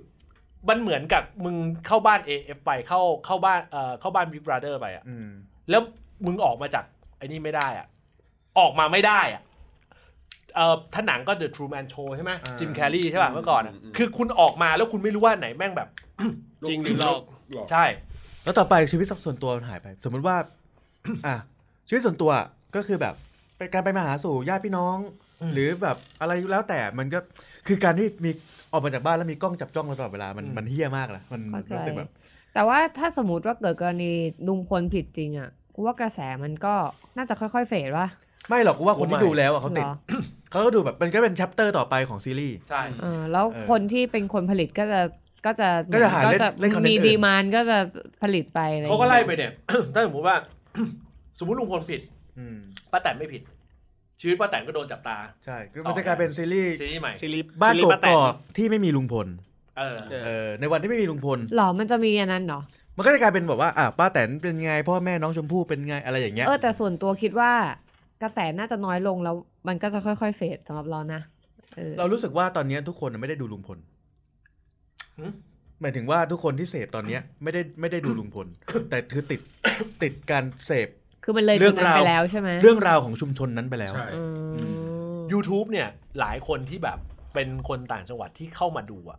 มันเหมือนกับมึงเข้าบ้าน AF ไปเข้าเข้าบ้านเอ่อเข้าบ้าน Big Brother ไปอะอืมแล้วมึงออกมาจากไอ้นี่ไม่ได้อะออกมาไม่ได้อะ เอ่อถ้าหนังก็ The True Man Show ใช่ไหมอ่า จิมแคลรี่ใช่ป่ะเมื่อก่อนอะอืมอืมคือคุณออกมาแล้วคุณไม่รู้ว่าไหนแม่งแบบ จริงหรือหลอก ใช่ แล้วต่อไปชีวิตส่วนตัวมันหายไป สมมติว่า อะชีวิตส่วนตัวก็คือแบบเป็นการไปมาหาสู่ญาติพี่น้อง อืมหรือแบบอะไรแล้วแต่มันก็คือการที่มีออกมาจากบ้านแล้วมีกล้องจับจ้องเราตลอดเวลามันมันเฮี้ยมากนะมันเข้าใจ รู้สึกแบบแต่ว่าถ้าสมมติว่าเกิดกรณีลุงพลผิดจริงอะกูว่ากระแสมันก็น่าจะค่อยๆ fade ว่ะไม่หรอกกูว่าคนที่ดูแล้วอะเขาติดหรอ เขาก็ดูแบบมันก็เป็น chapter ต่อไปของซีรีส์ ใช่ เออแล้วเออคนที่เป็นคนผลิตก็จะก็จะก็จะหาเล่นเล่น content มีอื่น demand ก็จะผลิตไปอะไรเขาก็ไล่อย่างไปงี้ยเนี่ย ถ้าสมมติว่า สมมติลุงพลผิดอืมป้าแตนไม่ผิด ชีวิตป้าแตนก็โดนจับตาใช่คือมันจะกลายเป็นซีรีส์ซีรีส์ใหม่ ซีรีส์บ้านซีรีส์ป้าแตนนอกที่ไม่มีลุงพลเออ เออ เออในวันที่ไม่มีลุงพล หรอมันจะมีอันนั้นเหรอ มันก็จะกลายเป็นแบบว่าอะป้าแตนเป็นไงพ่อแม่น้องชมพู่เป็นไงอะไรอย่างเงี้ย เออแต่ส่วนตัวคิดว่ากระแสน่าจะน้อยลงแล้ว มันก็จะค่อยๆเฟดสำหรับเรานะเออเรารู้สึกว่าตอนเนี้ยทุกคนไม่ได้ดูลุงพลหืมหมายถึงว่าทุกคนที่เสพตอนเนี้ยไม่ได้ไม่ได้ดูลุงพล แต่คือติดติดการเสพคือมันเลยเรื่จุอดงนั้นราวไปแล้วใช่ไหมเรื่องราวของชุมชนนั้นไปแล้วใช่อืม YouTube เนี่ยหลายคนที่แบบเป็นคนต่างจังหวัดที่เข้ามาดูอะ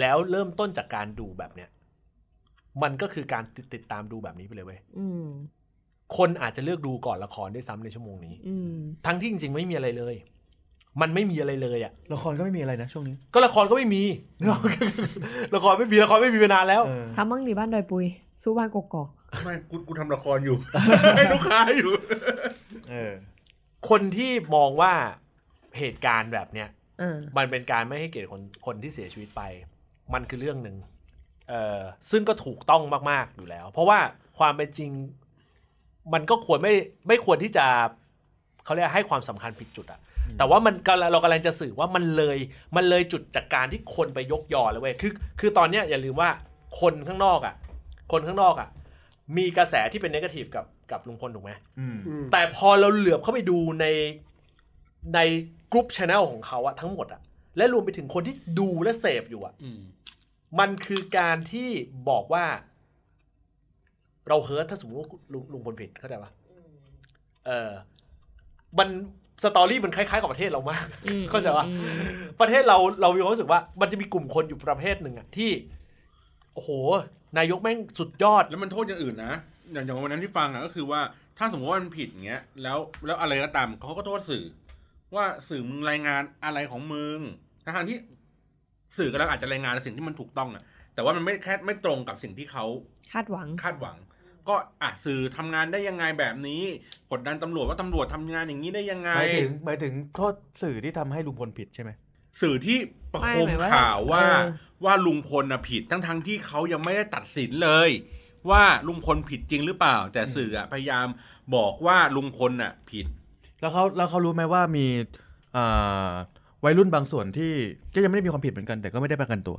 แล้วเริ่มต้นจากการดูแบบเนี้ยมันก็คือการติดติดตามดูแบบนี้ไปเลยเว้ยอืม คนอาจจะเลือกดูก่อนละครด้วยซ้ำในชั่วโมงนี้อืมทั้งที่จริง ๆ ไม่มีอะไรเลย มันไม่มีอะไรเลยอะละครก็ไม่มีอะไรนะช่วงนี้ ก็ละครก็ไม่มี ละครไม่มีละครไม่มีมานานแล้วเออทำบ้างดีบ้านดอยปุยสู้บ้านกกอกไม่กูกูทำละครอยู่ให้ลูกค้าอยู่เออคนที่มองว่าเหตุการณ์แบบเนี้ยอ่ามันเป็นการไม่ให้เกียรติคนคนที่เสียชีวิตไป มันคือเรื่องหนึ่งเอ่อซึ่งก็ถูกต้องมาก ๆอยู่แล้ว เพราะว่าความเป็นจริง มันก็ควรไม่ไม่ควรที่จะเขาเรียกให้ความสำคัญผิดจุดอะแต่ว่ามันกำลังเรากำลังจะสื่อว่ามันเลยมันเลยจุดจากการที่คนไปยกยอแล้วเว้ยคือคือตอนเนี้ยอย่าลืมว่าคนข้างนอกอะคนข้างนอกอะมีกระแสที่เป็น negative กับกับลุงพลถูกไหมอืมอืมแต่พอเราเหลือบเข้าไปดูในในกรุ๊ปช anel ของเขาอะทั้งหมดอะและรวมไปถึงคนที่ดูและเสพอยู่อะอืมมันคือการที่บอกว่า เรา hurt ถ้าสมมติว่าลุงลุงพลผิดเข้าใจปะเออมัน story มันคล้ายๆกับประเทศเรามากอืมเข้าใจปะอืมประเทศเราเรามีความรู้สึกว่า มันจะมีกลุ่มคนอยู่ประเภทหนึ่งอะที่โอ้โหนายกแม่งสุดยอด แล้วมันโทษอย่างอื่นนะอย่างอย่างวันนั้นที่ฟังอะก็คือว่าถ้าสมมติว่ามันผิดอย่างเงี้ย แล้วแล้วอะไรก็ตามเขาก็โทษสื่อ ว่าสื่อมึงรายงานอะไรของมึงทั้งๆที่สื่อกำลังอาจจะรายงานในสิ่งที่มันถูกต้องอะแต่ว่ามันไม่แค่ไม่ตรงกับสิ่งที่เขาคาดหวังคาดหวัง ก็อะสื่อทำงานได้ยังไงแบบนี้ กดดันตำรวจว่าตำรวจทำงานอย่างนี้ได้ยังไงหมายถึงหมายถึงโทษสื่อที่ทำให้ลุงพลผิดใช่ไหมสื่อที่ประโคมไม่หมายว่าข่าวว่าเออว่าลุงพลน่ะผิดทั้งทั้งๆที่เขายังไม่ได้ตัดสินเลย ว่าลุงพลผิดจริงหรือเปล่า แต่สื่ออะพยายามบอกว่าลุงพลน่ะผิด แล้วเขาแล้วเขารู้ไหมว่ามีอ่าวัยรุ่นบางส่วนที่ก็ยังไม่ได้มีความผิดเหมือนกัน แต่ก็ไม่ได้ประกันตัว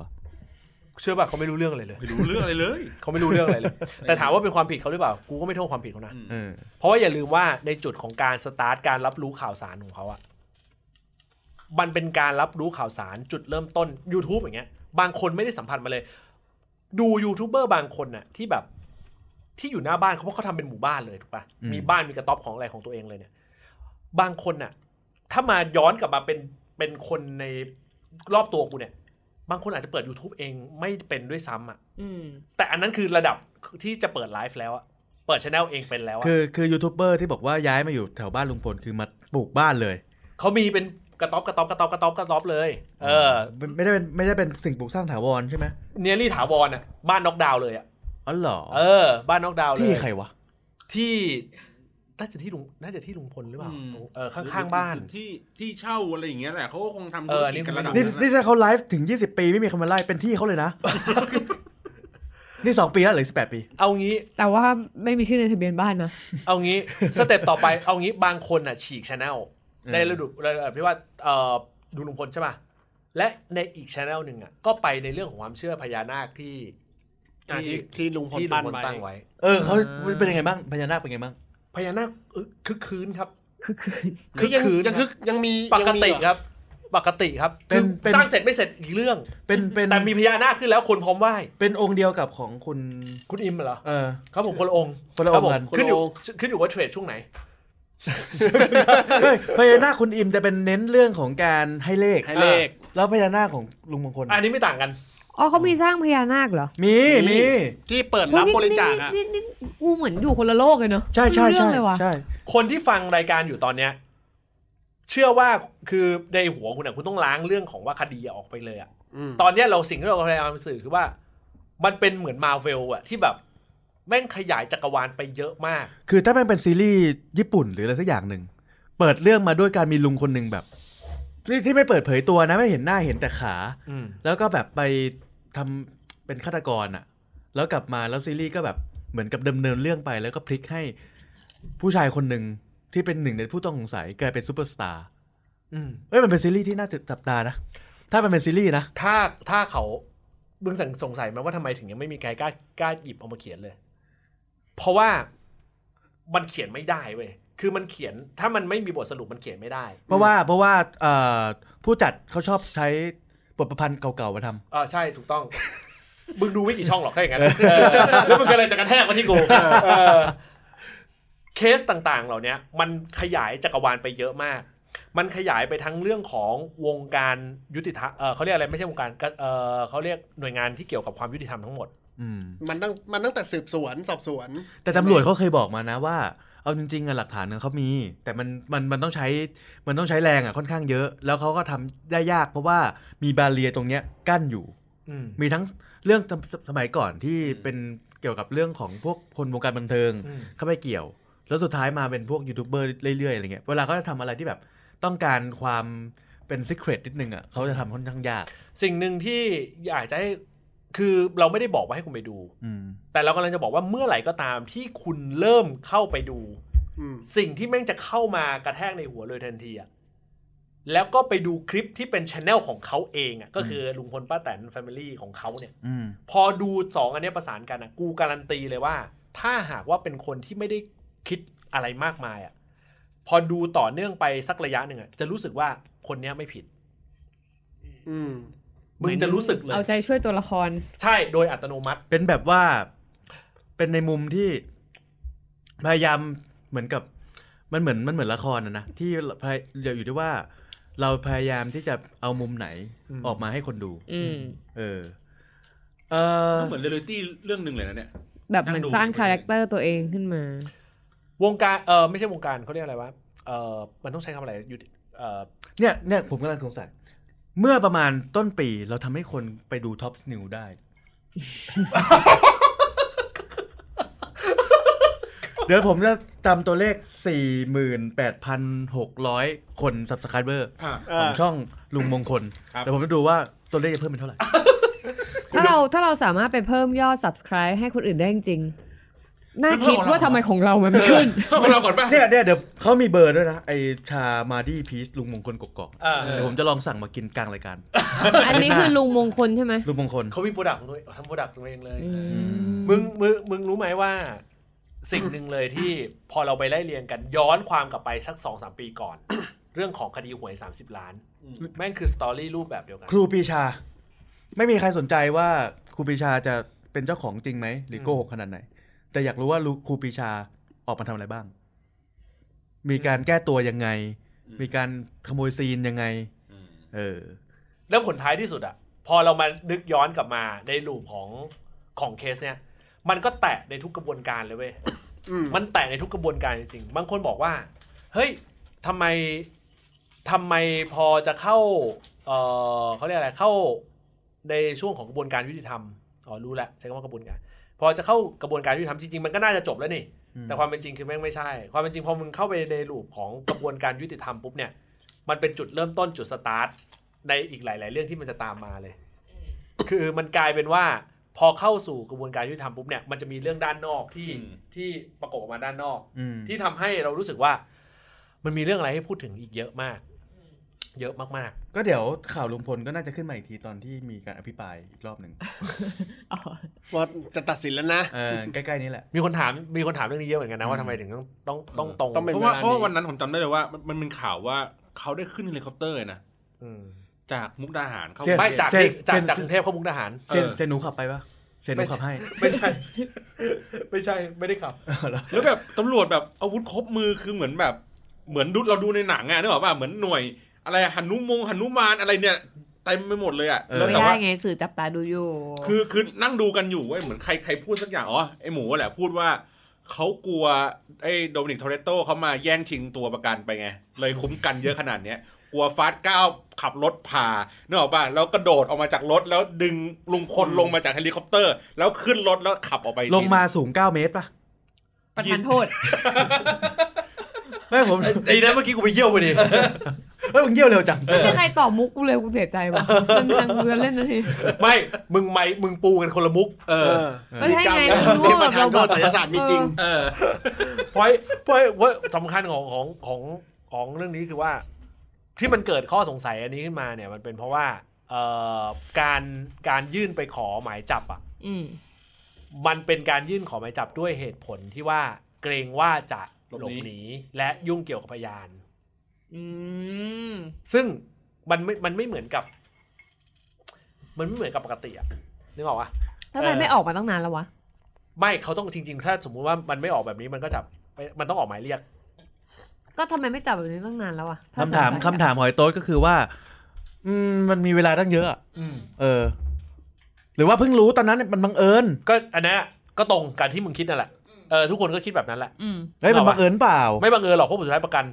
เชื่อป่ะเขาไม่รู้เรื่องอะไรเลย ไม่รู้เรื่องอะไรเลย เขาไม่รู้เรื่องอะไรเลย แต่ถามว่าเป็นความผิดเขาหรือเปล่า กูก็ไม่โทษความผิดเขานะอืมเออ เพราะว่าอย่าลืมว่าในจุดของการสตาร์ทการรับรู้ข่าวสารของเขาอะมันเป็นการรับรู้ข่าวสารจุดเริ่มต้น YouTube อย่างเงี้ย บางคนไม่ได้สัมผัสมาเลย ดูยูทูบเบอร์บางคนน่ะที่แบบที่อยู่หน้าบ้านเขาเพราะเขาทำเป็นหมู่บ้านเลยถูกปะอืม มีบ้านมีกระต๊อบของอะไรของตัวเองเลยเนี่ย บางคนน่ะ ถ้ามาย้อนกลับมาเป็นเป็นคนในรอบตัวกูเนี่ย บางคนอาจจะเปิด YouTube เองไม่เป็นด้วยซ้ำอะอืมแต่อันนั้นคือระดับที่จะเปิดไลฟ์แล้วอะเปิดช anel เองเป็นแล้วอะคือคือยูทูบเบอร์ที่บอกว่าย้ายมาอยู่แถวบ้านลุงพลคือมาปลูกบ้านเลย เขามีเป็นกระต๊อบกระต๊อบกระต๊อบกระต๊อบกระต๊อบเลย เออ ไม่ไม่ได้เป็นไม่ได้เป็นสิ่งปลูกสร้างถาวรใช่ไหม nearly ถาวรอะบ้านน็อกดาวน์เลยอะอ๋อเหรอเออ บ้านน็อกดาวน์เลยที่ใครวะที่ น่าจะที่ลุงน่าจะที่ลุงพลหรือเปล่าอืมเออข้างๆบ้านที่ที่เช่าอะไรอย่างเงี้ยแหละเขาก็คงทำเอธุอรอันนี้กิจกันระดับนี่นั้นนี่นะถ้าเขาไลฟ์ถึง 20 ปีไม่มีใครมาไล่เป็นที่เขาเลยนะ นี่สองปีแล้วหรือสิบแปดปี เอางี้ แต่ว่าไม่มีชื่อในทะเบียนบ้านนะ เอางี้สเต็ปต่อไปเอางี้บางคนอะฉีกช anel อืมในระดับระดับที่ว่าเอ่อดูลุงพลใช่ป่ะและในอีกช anel หนึ่งอะก็ไปในเรื่องของความเชื่อพญานาคที่อะที่ที่ลุงพลที่ลุปั้งนพลไว้ตั้งไว้ เออเขาเป็นยังไงบ้างพญานาคเป็นยังไงบ้าง พญานาคเออคึกคืนครับคือคืนคือยังคืนยังคือยังมีปกยังมีติเหอครับ ปกติครับเป็นคือเป็นสร้างเสร็จไม่เสร็จอีกเรื่อง เป็นเป็นแต่มีพญานาคขึ้นแล้วคนพร้อมไหว้เป็นองค์เดียวกับของคุณคุณอิมเหรอเออครับผมคนละองค์คนละองค์รับผมกันขึ้นอยู่คนละองค์ขึ้นอยู่ว่าเทรดช่วงไหนเฮ้ยพญานาคคุณอิมจะเป็นเน้นเรื่องของการให้เลขให้เลข แล้วพญานาคของลุงมงคล อันนี้ไม่ต่างกัน อ๋อเขามีสร้างพญานาคเหรอมีมี ที่เปิดรับบริจาคอะนี่นี่นี่นี่กูเหมือนอยู่คนละโลกเลยเนาะใช่ใช่ไม่รู้ใช่เรื่องเลยว่ะ ใช่คนที่ฟังรายการอยู่ตอนเนี้ย เชื่อว่าคือในหัวคุณอะคุณต้องล้างเรื่องของว่าคดีออกไปเลยอะอืมตอนเนี้ยเราสิ่งที่เราพยายามสื่อคือว่า มันเป็นเหมือนมาเวลอะที่แบบ แม่งขยายจักรวาลไปเยอะมาก คือถ้าแม่งเป็นซีรีส์ญี่ปุ่นหรืออะไรสักอย่างหนึ่ง เปิดเรื่องมาด้วยการมีลุงคนหนึ่งแบบ ที่ที่ไม่เปิดเผยตัวนะ ไม่เห็นหน้าเห็นแต่ขา อืม แล้วก็แบบไปทำเป็นฆาตกรอะแล้วกลับมาแล้วซีรีส์ก็แบบเหมือนกับดำเนินเรื่องไป แล้วก็พลิกให้ผู้ชายคนหนึ่งที่เป็นหนึ่งในผู้ต้องสงสัยกลายเป็นซูเปอร์สตาร์อืม เอ้ยมันเป็นซีรีส์ที่น่าจับตานะ ถ้ามันเป็นซีรีส์นะ ถ้าถ้าเขาบึงสังสงสัยไหมว่าทำไมถึงยังไม่มีใครกล้ากล้าหยิบเอามาเขียนเลย เพราะว่ามันเขียนไม่ได้เว้ย คือมันเขียนถ้ามันไม่มีบทสรุปมันเขียนไม่ได้ เพราะว่าเพราะว่าเอ่อผู้จัดเขาชอบใช้บทประพันธ์เก่าๆมาทำอ่าใช่ถูกต้อง มึงดูไม่กี่ช่องหรอกถ้าอย่างนั้นเออแล้วมึงก็เลยจะกระแทกมาที่กูเออเคสต่างๆ เหล่าเนี้ยมันขยายจักรวาลไปเยอะมาก มันขยายไปทั้งเรื่องของวงการยุติธรรมเออเขาเรียกอะไรไม่ใช่วงการก็เออเขาเรียกหน่วยงานที่เกี่ยวกับความยุติธรรมทั้งหมดอืมมันตั้งมันตั้งแต่สืบสวนสอบสวน แต่ตำรวจเขาเคยบอกมานะว่า เอาจริงๆอะหลักฐานเนี่ยเขามี แต่มันมันมันต้องใช้มันต้องใช้แรงอะค่อนข้างเยอะ แล้วเขาก็ทำได้ยาก เพราะว่ามีบาเรียตรงเนี้ยกั้นอยู่อืมมีทั้งเรื่องสมสมัยก่อนที่เป็นเกี่ยวกับเรื่องของพวกคนวงการบันเทิงอืมเข้าไปเกี่ยว แล้วสุดท้ายมาเป็นพวกยูทูบเบอร์เรื่อยๆอะไรเงี้ยเวลาเขาจะทำอะไรที่แบบต้องการความเป็นซิ c เ e รตนิดนึงอะเขาจะทำค่อนข้างยาก สิ่งหนึ่งที่อยากจะให้ คือเราไม่ได้บอกว่าให้คุณไปดูอืมแต่เรากำลังจะบอกว่าเมื่อไหร่ก็ตามที่คุณเริ่มเข้าไปดูอืมสิ่งที่แม่งจะเข้ามากระแทกในหัวเลยทันทีอะแล้วก็ไปดูคลิปที่เป็นช anel ของเขาเองอะก็คือลุงพลป้าแตนแฟมิลี่ของเขาเนี่ยอืมพอดูสองอันเนี้ยประสานกันอะกูการันตีเลยว่า ถ้าหากว่าเป็นคนที่ไม่ได้คิดอะไรมากมายอะพอดูต่อเนื่องไปสักระยะหนึ่งอะจะรู้สึกว่าคนเนี้ยไม่ผิดอื มมึงจะรู้สึกเลย เอาใจช่วยตัวละคร ใช่โดยอัตโนมัติ เป็นแบบว่า เป็นในมุมที่พยายามเหมือนกับมันเหมือนมันเหมือนละครนะนะที่พยอยู่ที่ว่า เราพยายามที่จะเอามุมไหนอืมออกมาให้คนดูอืมเออ เออก็เหมือนเรียลลิตี้เรื่องหนึ่งเลยนะเนี่ย แบบเหมือนสร้างคาแรคเตอร์ตัวเองขึ้นมา วงการเออไม่ใช่วงการเขาเรียกอะไรวะเออมันต้องใช้คำอะไรอยู่เออเนี่ยเนี่ยผมกำลังสงสัย เมื่อประมาณต้นปีเราทำให้คนไปดูท็อปนิวได้ เดี๋ยวผมจะจำตัวเลข 48,600 คน subscriber อ่าของช่องลุงมงคลครับ เดี๋ยวผมจะดูว่าตัวเลขจะเพิ่มเป็นเท่าไหร่ ถ้าเราถ้าเราสามารถไปเพิ่มยอด subscribe ให้คนอื่นได้จริงๆ น่าคิดว่าทำไมของเรามันไม่ขึ้นของเราก่อนป่ะเนี่ยเนี่ยเดี๋ยวเขามีเบอร์ด้วยนะไอชามาดี้พีชลุงมงคลกกอกเออเดี๋ยวผมจะลองสั่งมากินกลางรายการ อันนี้คือลุงมงคลใช่ไหมลุงมงคลเขามี product ของตัวเองทำ product ตัวเองเลยอืมมึงมึงมึงรู้ไหมว่า สิ่งหนึ่งเลยที่พอเราไปไล่เรียงกันย้อนความกลับไปสักสองสามปีก่อน เรื่องของคดีหวย 30 ล้าน แม่งคือ story รูปแบบเดียวกันครูปรีชา ไม่มีใครสนใจว่าครูปรีชาจะเป็นเจ้าของจริงไหมหรือโกหกขนาดไหน แต่อยากรู้ว่ารู้ครูปรีชาออกมาทำอะไรบ้าง มีการแก้ตัวยังไง มีการขโมยซีนยังไงเออแล้วผลท้ายที่สุดอะพอเรามานึกย้อนกลับมาในลูปของของเคสเนี่ย มันก็แตะในทุกกระบวนการเลยเว้ยอืมมันแตะในทุกกระบวนการจริงๆบางคนบอกว่า เฮ้ยทำไมทำไมพอจะเข้าเออเขาเรียกอะไรเข้าในช่วงของกระบวนการยุติธรรมอ๋อรู้แล้วใช้คำว่ากระบวนการ พอจะเข้ากระบวนการยุติธรรมจริงๆมันก็น่าจะจบแล้วนี่อืมแต่ความเป็นจริงคือแม่งไม่ใช่ ความเป็นจริงพอมึงเข้าไปใน loop ของกระบวนการยุติธรรมปุ๊บเนี่ย มันเป็นจุดเริ่มต้นจุดสตาร์ทในอีกหลาย ๆ เรื่องที่มันจะตามมาเลย คือมันกลายเป็นว่าพอเข้าสู่กระบวนการยุติธรรมปุ๊บเนี่ยมันจะมีเรื่องด้านนอกที่อืมที่ประกบออกมาด้านนอกอืมที่ทำให้เรารู้สึกว่า มันมีเรื่องอะไรให้พูดถึงอีกเยอะมาก เยอะมากก็เดี๋ยวข่าวลุงพลก็น่าจะขึ้นมาอีกทีตอนที่มีการอภิปรายอีกรอบหนึ่งว่าจะตัดสินแล้วนะเออใกล้ๆนี้แหละๆมีคนถามมีคนถามเรื่องนี้เยอะเหมือนกันนะว่าทำไมถึงต้องต้องต้องตรงต้องเป็นเพราะว่าเวลานี้เพราะว่าวันนั้นผมจำได้เลยว่ามันมันเป็นข่าวว่าเขาได้ขึ้นเฮลิคอปเตอร์เลยนะอืมจากมุกดาหารเข้าเสียไม่จากเส้นจากเส้นจากกรุงเทพเข้ามุกดาหารเซนเออเซนหนูขับไปปะเซนหนูขับให้ ไม่ใช่ ไม่ใช่ไม่ได้ขับแล้วแบบตำรวจแบบอาวุธครบมือคือเหมือนแบบเหมือนดูเราดูในหนังอะนึกออกป่ะเหมือนหน่วย อะไรหันุมงหันุมานอะไรเนี่ยเต็มไปหมดเลยอะเออแล้วไม่แต่ได้ว่า ไงสื่อจับตาดูอยู่ คือคือนั่งดูกันอยู่เว้ยเหมือนใครใครพูดสักอย่างอ๋อไอหมูแหละพูดว่าเขากลัวไอ้โดมินิกโทเรโตเขามาแย่งชิงตัวประกันไปไง เลยคุ้มกันเยอะขนาดเนี้ยกลัวฟาสต์ก้าวขับรถผ่าเนกออกป่ะแล้วกระโดดออกมาจากรถแล้วดึงลุงพลลงมาจากเฮลิคอปเตอร์ แล้วขึ้นรถแล้วขับออกไปอีกลงทีมาสูง 9 เมตรป่ะ ประทานโทษ ไม่ผมไอ้นั้นเมื่อกี้กูไปเยี่ยวไปดิเฮ้ยมึงเยี่ยวเร็วจังไม่มีใครตอบมุกกูเลยกูเสียใจว่ะมันทางเรือเล่นนาทีไม่มึงไม่มึงปูกันคนละมุก เอเอออไม่ใช่ไงมีรู้กรรมว่าแบบเรามีประธานโทษศิลศาสตร์มีจริง เออเพราะเพราะว่าสำคัญของของของของเรื่องนี้คือว่า ที่มันเกิดข้อสงสัยอันนี้ขึ้นมาเนี่ยมันเป็นเพราะว่าเอ่อการการยื่นไปขอหมายจับอะอืมมันเป็นการยื่นขอหมายจับด้วยเหตุผลที่ว่าเกรงว่าจะ หหลลบบหนีหนีและยุ่งเกี่ยวกับพยานอืมซึ่งมันไม่มันไม่เหมือนกับ มันไม่เหมือนกับปกติอะนึกออกปะแล้วทำไมไม่ออกมาตั้งนานแล้ววะ ไม่เขาต้องจริง ๆ ถ้าสมมุติว่ามันไม่ออกแบบนี้มันก็จับมันต้องออกหมายเรียก ก็ทำไมไม่จับแบบนี้ตั้งนานแล้วอะถ้คำถามสงสัยอะคำถามหอยโต๊ดก็คือว่า อืมมันมีเวลาตั้งเยอะอะอืมเออ หรือว่าเพิ่งรู้ตอนนั้นมันบังเอิญ ก็อันเนี้ยก็ตรงกันที่มึงคิดนั่นแหละ เออทุกคนก็คิดแบบนั้นแหละอืมเฮ้ยมันบังเอิญเปล่า ไม่บังเอิญหรอกเพราะผลสุดท้ายประกัน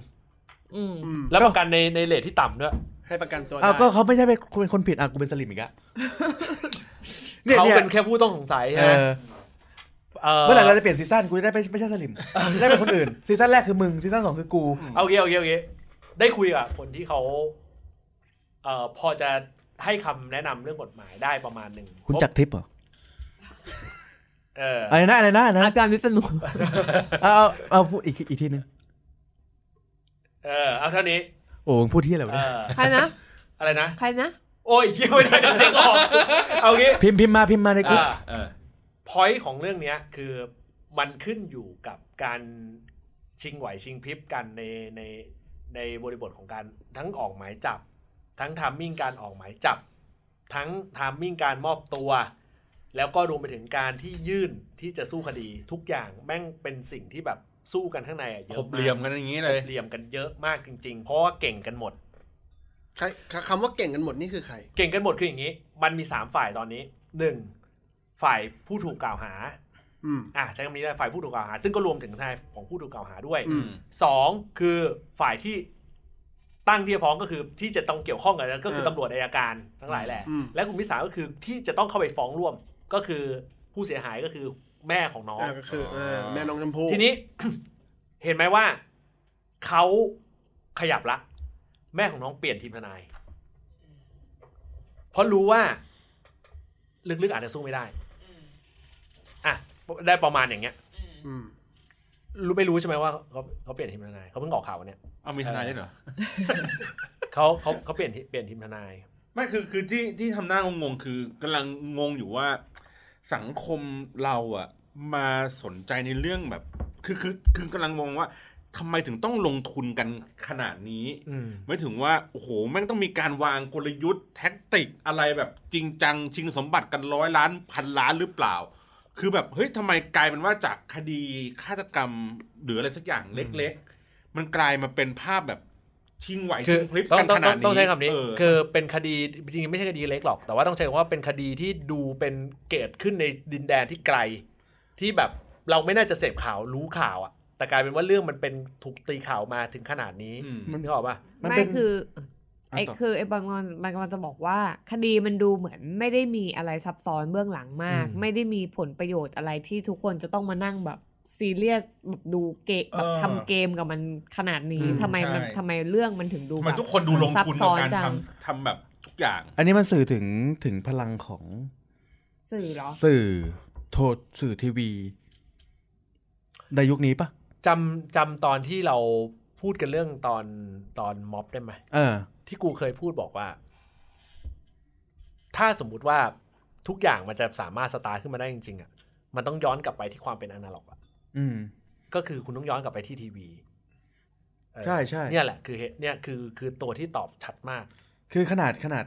อืมอืมแล้วก็ประกันในในเลทที่ต่ำด้วย ให้ประกันตัวอ้าวได้ก็เขาไม่ใช่เป็นเป็นคนผิดอะกูเป็นสลิมอีกอะเนี่ยเขาเนี่ยเป็นแค่ผู้ต้องสงสัยเอใช่ไหมอเออเมื่อไหร่เราจะเปลี่ยนซีซั่นกูจะได้ไม่ไม่ใช่สลิมจะได้เป็นคนอื่นซีซั่นแรกคือมึงซีซั่นสองคือกู เอาโอเคโอเคโอเคได้คุยกับคนที่เขาเอ่อพอจะให้คำแนะนำเรื่องกฎหมายได้ประมาณหนึ่งคุณจักรทิพย์เหรอเอออะไรนะอะไรนะอะไรอานะจารย์วิษณุเอาเอาเอาพูดอีกอีกทีนึงเออเอาเท่านี้ โอ้มึงพูดที่อะไรวะเอเนี่ยอใครนะอะไรนะใครนะโอ้ยเยี่ยไม่ได้เดี๋ยวเสียงออกเอางี้พิมพ์พิมพ์มาพิมพ์มาในกลุ่มอ่าเออ point ของเรื่องเนี้ย คือมันขึ้นอยู่กับการชิงไหวชิงพริบกันในในในบริบทของการทั้งออกหมายจับ ทั้ง timing การออกหมายจับ ทั้ง timing การมอบตัว แล้วก็รวมไปถึงการที่ยื่นที่จะสู้คดีทุกอย่างแม่งเป็นสิ่งที่แบบสู้กันข้างในอะเยครอะบมากเหลี่ยมกันอย่างนี้เลยเหลี่ยมกันเยอะมากจริง ๆ เพราะว่าเก่งกันหมด ใครคำว่าเก่งกันหมดนี่คือใคร เก่งกันหมดคืออย่างนี้ มันมีสามฝ่ายตอนนี้หนึ่งฝ่ายผู้ถูกกล่าวหาอืม อะใช้คำนี้ได้ฝ่ายผู้ถูกกล่าวหา ซึ่งก็รวมถึงทนายของผู้ถูกกล่าวหาด้วย อืมสองคือฝ่ายที่ตั้งที่จะฟ้องก็คือที่จะต้องเกี่ยวข้องกันก็คือเออ ตำรวจอัยการทั้งหลายแหละ อืม และกลุ่มที่สามก็คือที่จะต้องเข้าไปฟ้องร่วม ก็คือผู้เสียหายก็คือแม่ของน้อง อ่าก็คือเออแม่น้องชมพู่ทีนี้ เห็นไหมว่าเขาขยับละ แม่ของน้องเปลี่ยนทีมทนาย เพราะรู้ว่า ลึกๆอาจจะสู้ไม่ได้ อะ ได้ประมาณอย่างเงี้ย อืม รู้ไม่รู้ใช่ไหมว่าเขาเขาเปลี่ยนทีมทนายเขาเพิ่งออกข่าววันเนี้ยเอามีทนายด้วยเหรอ เขาเขาเขาเปลี่ยนทีเปลี่ยนทีมทนาย ไม่คือคือที่ที่ทำหน้างงๆ คือกำลังงงอยู่ว่าสังคมเราอะมาสนใจในเรื่องแบบ คือคือคือกำลังงงว่าทำไมถึงต้องลงทุนกันขนาดนี้อืมไม่ถึงว่าโอ้โหแม่งต้องมีการวางกลยุทธ์แท็กติกอะไรแบบจริงจัง ชิงสมบัติกันร้อยล้านพันล้านหรือเปล่า คือแบบเฮ้ยทำไมกลายเป็นว่าจากคดีฆาตกรรมหรืออะไรสักอย่างเล็ก ๆ มันกลายมาเป็นภาพแบบ ชิงไหวคือชิงพลิบต้องกันต้องขนาต้อดงนี้ต้องใช้คำนี้เออคือเป็นคดีจริงๆไม่ใช่คดีเล็กหรอก แต่ว่าต้องใช้คำว่าเป็นคดีที่ดูเป็นเกิดขึ้นในดินแดนที่ไกล ที่แบบเราไม่น่าจะเสพข่าวรู้ข่าวอะแต่กลายเป็นว่าเรื่องมันเป็นถูกตีข่าวมาถึงขนาดนี้อืมมันนึกออกปะมันไม่เป็นคือไอ้อะต่อคือไอ้บางมันมันกำลังจะบอกว่า คดีมันดูเหมือนไม่ได้มีอะไรซับซ้อนเบื้องหลังมาก ไม่ได้มีผลประโยชน์อะไรที่ทุกคนจะต้องมานั่งแบบ ซีเรียสแบบดูเกมแบบเออทำเกมกับมันขนาดนี้อืมทำไมมันใช่ทำไมเรื่องมันถึงดูทำแบไมบทุกคนดูลงทุนซับซ้กับอนการจังทำทำแบบทุกอย่าง อันนี้มันสื่อถึงถึงพลังของ สื่อเหรอ สื่อโทรสื่อทีวี ในยุคนี้ปะจำจำตอนที่เราพูดกันเรื่องตอนตอนม็อบได้ไหมเออ ที่กูเคยพูดบอกว่า ถ้าสมมุติว่าทุกอย่างมันจะสามารถสตาร์ทขึ้นมาได้จริงๆอะมันต้องย้อนกลับไปที่ความเป็นอนาล็อกอะ อืม ก็คือคุณต้องย้อนกลับไปที่ทีวีเออใช่ใช่เนี่ยแหละคือเหตุเนี่ยคือคือตัวที่ตอบชัดมาก คือขนาดขนาด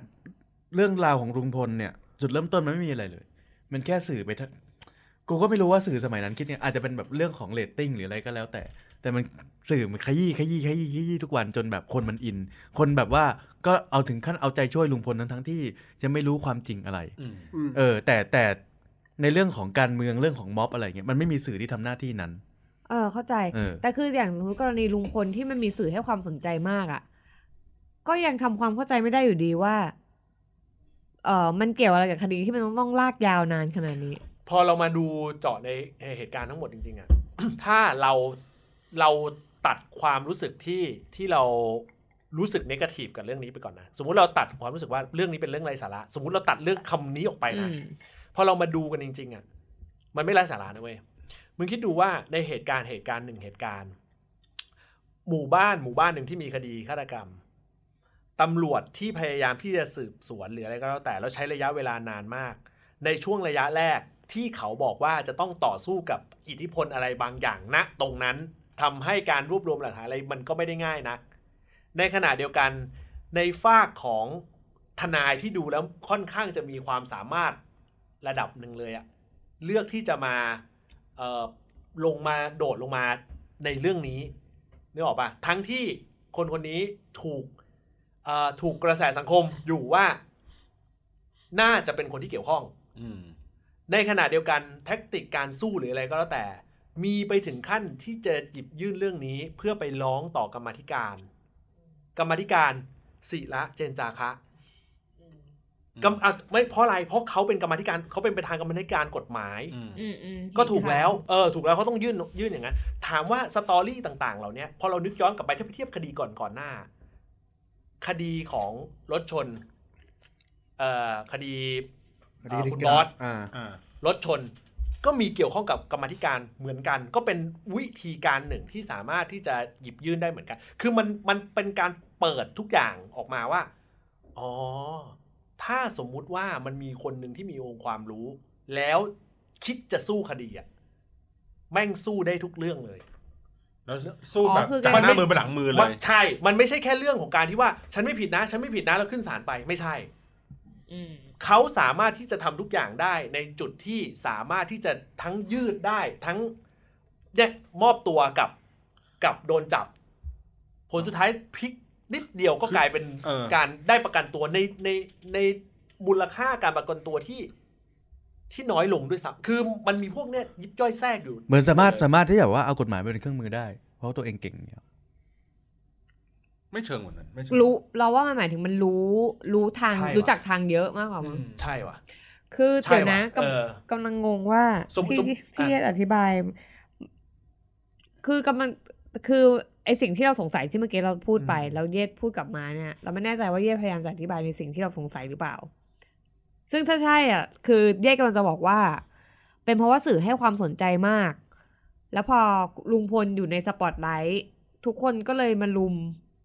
เรื่องราวของลุงพลเนี่ย จุดเริ่มต้นมันไม่มีอะไรเลย มันแค่สื่อไปทะกูก็ไม่รู้ว่าสื่อสมัยนั้นคิดเนี่ยอาจจะเป็นแบบเรื่องของเรตติ้งหรืออะไรก็แล้วแต่ แต่มันสื่อมันขยี้ขยี้ขยี้ขยี้ทุกวันจนแบบคนมันอิน คนแบบว่าก็เอาถึงขั้นเอาใจช่วยลุงพลทั้งทั้งๆที่จะไม่รู้ความจริงอะไรอืมอืมเออ แต่แต่ ในเรื่องของการเมืองเรื่องของม็อบอะไรเงี้ยมันไม่มีสื่อที่ทำหน้าที่นั้น เออเข้าใจเออแต่คืออย่างกรณีลุงพลที่มันมีสื่อให้ความสนใจมากอะ่ะ ก็ยังทำความเข้าใจไม่ได้อยู่ดีว่า เออมันเกี่ยวอะไรกับคดีที่มันต้องต้องลากยาวนานขนาดนี้ พอเรามาดูเจาะในเหตุการณ์ทั้งหมดจริงๆอะถ้าเราเราตัดความรู้สึกที่ที่เรารู้สึกนกาทีฟกับเรื่องนี้ไปก่อนนะ สมมุติเราตัดความรู้สึกว่าเรื่องนี้เป็นเรื่องไร้สาระ สมมุติเราตัดเรื่องคำนี้ออกไปนะอืม พอเรามาดูกันจริง ๆอะมันไม่ไร้สาระนะเว้ยมึงคิดดูว่าในเหตุการณ์เหตุการณ์หนึ่งเหตุการณ์ หมู่บ้านหมู่บ้านหนึ่งที่มีคดีฆาตกรรมตำรวจที่พยายามที่จะสืบสวนหรืออะไรก็แล้วแต่แล้วใช้ระยะเวลานานมาก ในช่วงระยะแรกที่เขาบอกว่าจะต้องต่อสู้กับอิทธิพลอะไรบางอย่างณตรงนั้นทำให้การรวบรวมหลักฐานอะไรมันก็ไม่ได้ง่ายนัก ในขณะเดียวกันในฝากของทนายที่ดูแล้วค่อนข้างจะมีความสามารถ ระดับหนึ่งเลยอะเลือกที่จะมาเอ่อลงมาโดดลงมาในเรื่องนี้นึกออกปะทั้งที่คนคนนี้ถูกเอ่อถูกกระแสสังคมอยู่ว่า น่าจะเป็นคนที่เกี่ยวข้องอืมในขณะเดียวกันแท็กติกการสู้หรืออะไรก็แล้วแต่ มีไปถึงขั้นที่จะหยิบยื่นเรื่องนี้เพื่อไปร้องต่อกรรมาธิการ กรรมาธิการศิระเจนจาคะ กรรมอะไม่เพราะอะไรเพราะเขาเป็นกรรมาธิการเขาเป็นประธานกรรมาธิการกฎหมายอืมอืมอืมก็ถูกแล้วเออถูกแล้วเขาต้องยื่นยื่นอย่างนั้น ถามว่าสตอรี่ต่าง ๆ เหล่านี้พอเรานึกย้อนกลับไปถ้าไปเทียบคดีก่อนก่อนหน้า คดีของรถชนเอ่อคดีเอ่อคุณบอสอ่าอ่ารถชน ก็มีเกี่ยวข้องกับกรรมาธิการเหมือนกัน ก็เป็นวิธีการหนึ่งที่สามารถที่จะหยิบยื่นได้เหมือนกัน คือมันมันเป็นการเปิดทุกอย่างออกมาว่าอ๋อ ถ้าสมมุติว่ามันมีคนหนึ่งที่มีองค์ความรู้ แล้วคิดจะสู้คดีอะแม่งสู้ได้ทุกเรื่องเลย แล้วสู้แบบอ๋อคือจากการ หน้ามือไปหลังมือเลมันย ใช่ มันไม่ใช่แค่เรื่องของการที่ว่า ฉันไม่ผิดนะ ฉันไม่ผิดนะแล้วขึ้นศาลไปไม่ใช่ อืม เขาสามารถที่จะทำทุกอย่างได้ในจุดที่สามารถที่จะทั้งยืดได้ทั้งเนี่ยมอบตัวกับกับโดนจับ ผลสุดท้ายพลิก นิดเดียวก็กลายเป็นเออ การได้ประกันตัวในในในมูลค่าการประกันตัวที่ที่น้อยลงด้วยซ้ำคือมันมีพวกเนี้ยยิบย่อยแทรกอยู่ เหมือนสามารถสามารถที่แบบว่าเอากฎหมายไปเป็นเครื่องมือได้ เพราะว่าตัวเองเก่งเนี่ยไม่เชิงเหมือนนั้นไม่เชิงรู้เราว่ามันหมายถึงมันรู้รู้ทางใช่ว่ะ รู้จักทางเยอะมากกว่าอืมั้งมใช่ว่ะ คือใช่เดี๋ยวนะว่ะกำเออกำลังงงว่าสมมุติที่สมมุติ ที่อะเยศอธิบาย คือกำลังคือ ไอสิ่งที่เราสงสัยที่เมื่อกี้เราพูดไปอืมแล้วเยศพูดกลับมาเนี่ยเราไม่แน่ใจว่าเยศพยายามจะอธิบายในสิ่งที่เราสงสัยหรือเปล่า ซึ่งถ้าใช่อะ คือเยศกำลังจะบอกว่า เป็นเพราะว่าสื่อให้ความสนใจมาก แล้วพอลุงพลอยู่ในสปอตไลท์ทุกคนก็เลยมาลุม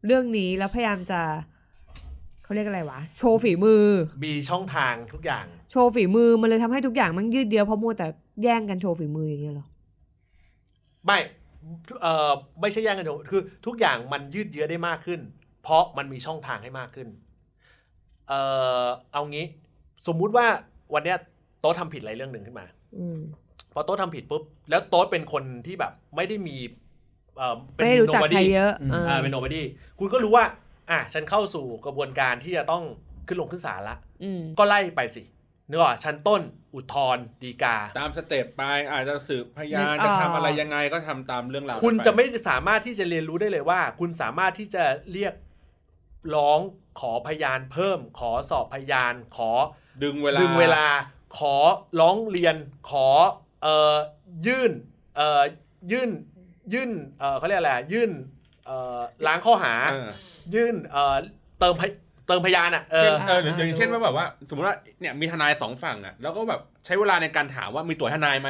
เรื่องนี้แล้วพยายามจะเขาเรียกอะไรวะ โชว์ฝีมือ มีช่องทางทุกอย่าง โชว์ฝีมือมันเลยทำให้ทุกอย่างมันยืดเยื้อเพราะมัวแต่แย่งกันโชว์ฝีมืออย่างเงี้ยเหรอไม่ เอ่อไม่ใช่แย่งกันโชว์คือทุกอย่างมันยืดเยื้อได้มากขึ้น เพราะมันมีช่องทางให้มากขึ้น เอ่อเอางี้ สมมุติว่าวันเนี้ยโต๊ะทำผิดอะไรเรื่องหนึ่งขึ้นมาอืม พอโต๊ะทำผิดปุ๊บแล้วโต๊ะเป็นคนที่แบบไม่ได้มีเอ่อเป็นไม่ได้รู้จัก nobody ใครเยอะอืม เอออ่าเป็น nobody คุณก็รู้ว่า อะฉันเข้าสู่กระบวนการที่จะต้องขึ้นลงขึ้นศาลละ อืม ก็ไล่ไปสินึกออกชั้นต้น อุทธรณ์ฎีกา ตามสเต็ปไปอาจจะสืบพยานนึกออกจะทำอะไรยังไงก็ทำตามเรื่องราวคุณปจะไม่สามารถที่จะเรียนรู้ได้เลยว่า คุณสามารถที่จะเรียกร้องขอพยานเพิ่ม ขอสอบพยาน ขอดึงเวลาดึงเวลา ขอร้องเรียน ขอเอ่อยื่นเอ่อยื่นยื่นเอ่อเขาเรียกอะไรอะยื่นเอ่อล้างข้อหาเออยื่นเอ่อเติมพย เติมพยานอะเอเช่นอ เออหรืออย่างเช่นว่าแบบว่า สมมติว่าเนี่ยมีทนายสองฝั่งอะแล้วก็แบบใช้เวลาในการถามว่ามีตัวทนายไหม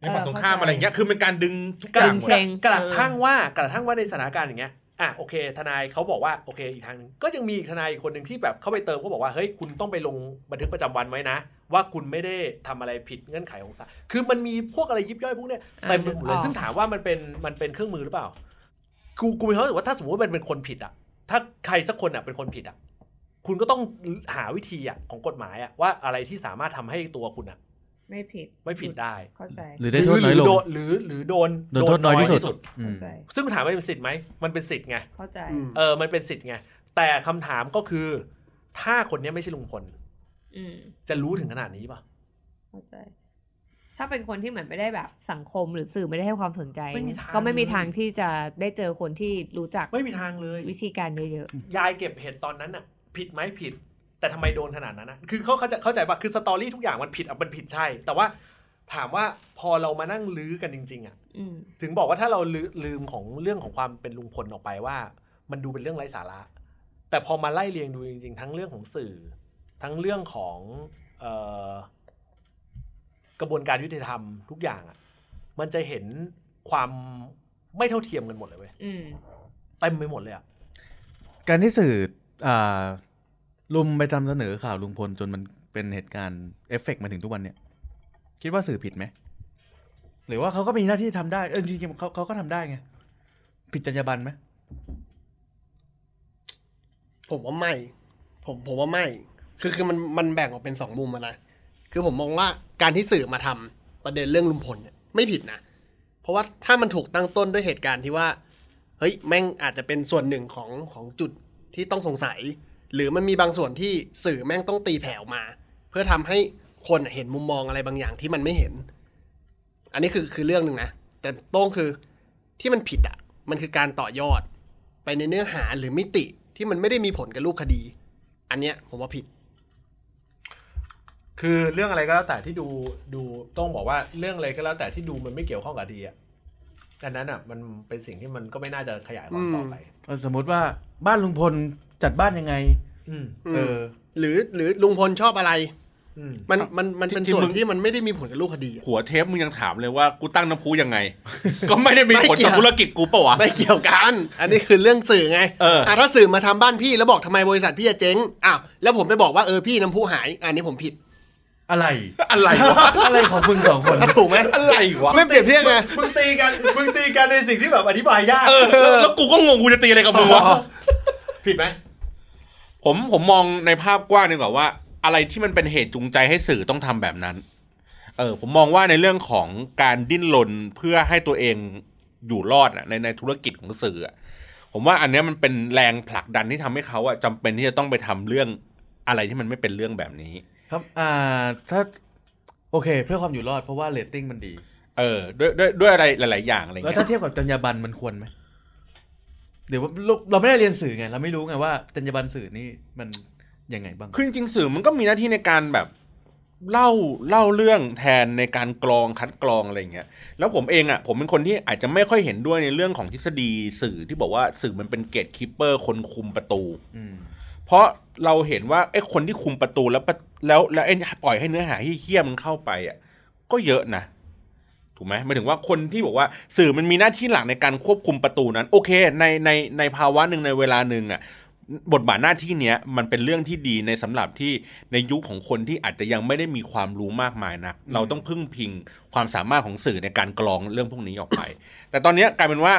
ในฝั่งเออตรงข้ามเข้าใจอะไรอย่างเงี้ยคือเป็นการดึงทุกกอระย่างหมด เชง กระทั่งว่ากระทั่งว่าในสถานการณ์อย่างเงี้ยอะโอเค ทนายเขาบอกว่าโอเคอีกทางหนึงก็ยังมีอีกทนายอีกคนหนึ่งที่แบบเข้าไปเติมเขาบอกว่าเฮ้ยคุณต้องไปลงบันทึกประจำวันไว้นะ ว่าคุณไม่ได้ทำอะไรผิดเงื่อนไขของศาลคือมันมีพวกอะไรยิบย่อยพวกเนี้ยเต็มไปหมดเลยซึ่งถามว่ามันเป็นมันเป็นเครื่องมือหรือเปล่ากูกูมีความรู้สึกว่าถ้าสมมติว่ามันเป็นคนผิดอะ ถ้าใครสักคนอะเป็นคนผิดอะ คุณก็ต้องหาวิธีอะของกฎหมายอะว่าอะไรที่สามารถทำให้ตัวคุณอะ ไม่ผิดไม่ผิดได้เข้าใจหรือได้โทษน้อยลงโดนหรือหรือโดนโดนโทษน้อยที่สุด อืเข้ามใจซึ่งถามว่าเป็นสิทธิ์ไหมมันเป็นสิทธิ์ไงเข้าใจอืม เออมันเป็นสิทธิ์ไงแต่คำถามก็คือ ถ้าคนเนี้ยไม่ใช่ลุงพลอืมจะรู้ถึงขนาดนี้ป่ะเข้าใจ ถ้าเป็นคนที่เหมือนไม่ได้แบบสังคมหรือสื่อไม่ได้ให้ความสนใจ ไม่มีทางก็ไม่มีเลยทางที่จะได้เจอคนที่รู้จักไม่มีทางเลย วิธีการเยอะยายเก็บเห็ดตอนนั้นอะ ผิดไหมผิด แต่ทำไมโดนขนาดนั้นนะคือเขาเขาใจะเข้าใจป่ะคือสตอรี่ทุกอย่างมันผิดอะมันผิดใช่ แต่ว่าถามว่าพอเรามานั่งลื้อกันจริง ๆอะ ๆอืมถึงบอกว่าถ้าเราลืลืมของเรื่องของความเป็นลุงพลออกไปว่า มันดูเป็นเรื่องไร้สาระ แต่พอมาไล่เรียงดูจริง ๆ ทั้งเรื่องของสื่อ ทั้งเรื่องของเอ่อ กระบวนการยุติธรรมทุกอย่างอะ มันจะเห็นความไม่เท่าเทียมกันหมดเลยเว้ยอืมเต็มไปหมดเลยอะ การที่สื่ออ่าลุมไปทำเสนอข่าวลุงพลจนมันเป็นเหตุการณ์เอฟเฟกต์มาถึงทุกวันเนี่ย คิดว่าสื่อผิดไหมหรือว่าเขาก็มีหน้าที่ทำได้เออจริงๆเขาเขาก็ทำได้ไงผิดจรรยาบรรณไหมผมว่าไม่ ผมผมว่าไม่ คือคือมันมันแบ่งออกเป็นสองมุมอะนะ คือผมมองว่าการที่สื่อมาทำประเด็นเรื่องลุงพลเนี่ยไม่ผิดนะ เพราะว่าถ้ามันถูกตั้งต้นด้วยเหตุการณ์ที่ว่า เฮ้ยแม่งอาจจะเป็นส่วนหนึ่งของของจุดที่ต้องสงสัย หรือมันมีบางส่วนที่สื่อแม่งต้องตีแผ่ออกมา เพื่อทำให้คนเห็นมุมมองอะไรบางอย่างที่มันไม่เห็น อันนี้คือคือเรื่องหนึ่งนะ แต่โต้งคือที่มันผิดอะ มันคือการต่อยอด ไปในเนื้อหาหรือมิติที่มันไม่ได้มีผลกับรูปคดี อันเนี้ยผมว่าผิด คือเรื่องอะไรก็แล้วแต่ที่ดูดูต้องบอกว่าเรื่องอะไรก็แล้วแต่ที่ดูมันไม่เกี่ยวข้องกับคดีอะอันนั้นอะ มันเป็นสิ่งที่มันก็ไม่น่าจะขยายความต่อไปก็สมมุติว่าบ้านลุงพลจัดบ้านยังไงอืมอืมเออ หรือหรือลุงพลชอบอะไรอืมมันมันมันเป็นที่ส่วนมึงที่มันไม่ได้มีผลกับรูปคดีอะหัวเทปมึงยังถามเลยว่ากูตั้งน้ำพุยังไง ก็ไม่ได้มีไม่ผลเกี่กับยวธุรกิจกูเปล่าวะไม่เกี่ยวกัน อันนี้คือเรื่องสื่อไงเอออะถ้าสื่อมาทำบ้านพี่แล้วบอกทำไมบริษัทพี่จะเจ๊งอ้าวแล้วผมไปบอกว่าเออพี่น้ำพุหาย อันนี้ผมผิด อะไร อะไรวะอะไรของมึงสองคนอะถูกไหมอะไรวะไม่เปรียบเทียบไงมึงตีกันมึงตีกันในสิ่งที่แบบอธิบายยากเออแล้วแล้วกูก็งงกูจะตีอะไรกับมึงวะผิดไหมผมผมมองในภาพกว้างดีกว่าว่า อะไรที่มันเป็นเหตุจูงใจให้สื่อต้องทำแบบนั้น เออ ผมมองว่าในเรื่องของการดิ้นรนเพื่อให้ตัวเองอยู่รอดอะในในธุรกิจของสื่ออะผมว่าอันเนี้ยมันเป็นแรงผลักดันที่ทำให้เขาอะจำเป็นที่จะต้องไปทำเรื่องอะไรที่มันไม่เป็นเรื่องแบบนี้ ครับอ่าถ้าโอเค เพื่อความอยู่รอดเพราะว่าเรตติ้งมันดี เออ ด้วยด้วยด้วยอะไรหลาย ๆ อย่างอะไรแล้วเงี้ถ้าย เทียบกับจรรยาบรรณมันควรไหมหรือว่าเราเราไม่ได้เรียนสื่อไง เราไม่รู้ไงว่าจรรยาบรรณสื่อนี่มันยังไงบ้าง คือจริงๆสื่อมันก็มีหน้าที่ในการแบบเล่าเล่าเรื่องแทนในการกรองคัดกรองอะไรอย่างเงี้ยแล้วผมเองอะผมเป็นคนที่อาจจะไม่ค่อยเห็นด้วยในเรื่องของทฤษฎีสื่อที่บอกว่าสื่อมันเป็น gatekeeper คนคุมประตู อืม เพราะเราเห็นว่าไอ้คนที่คุมประตูแล้วแล้วแล้วไอ้ปล่อยให้เนื้อหาที่เหี้ยมันเข้าไปอะก็เยอะนะถูกไหมหมายถึงว่าคนที่บอกว่าสื่อมันมีหน้าที่หลักในการควบคุมประตูนั้น โอเค ในในในภาวะหนึ่งในเวลาหนึ่งอะบทบาทหน้าที่เนี้ยมันเป็นเรื่องที่ดีในสำหรับที่ในยุคของคนที่อาจจะยังไม่ได้มีความรู้มากมายนัก เราต้องพึ่งพิงความสามารถของสื่อในการกรองเรื่องพวกนี้ออกไป แต่ตอนเนี้ยกลายเป็นว่า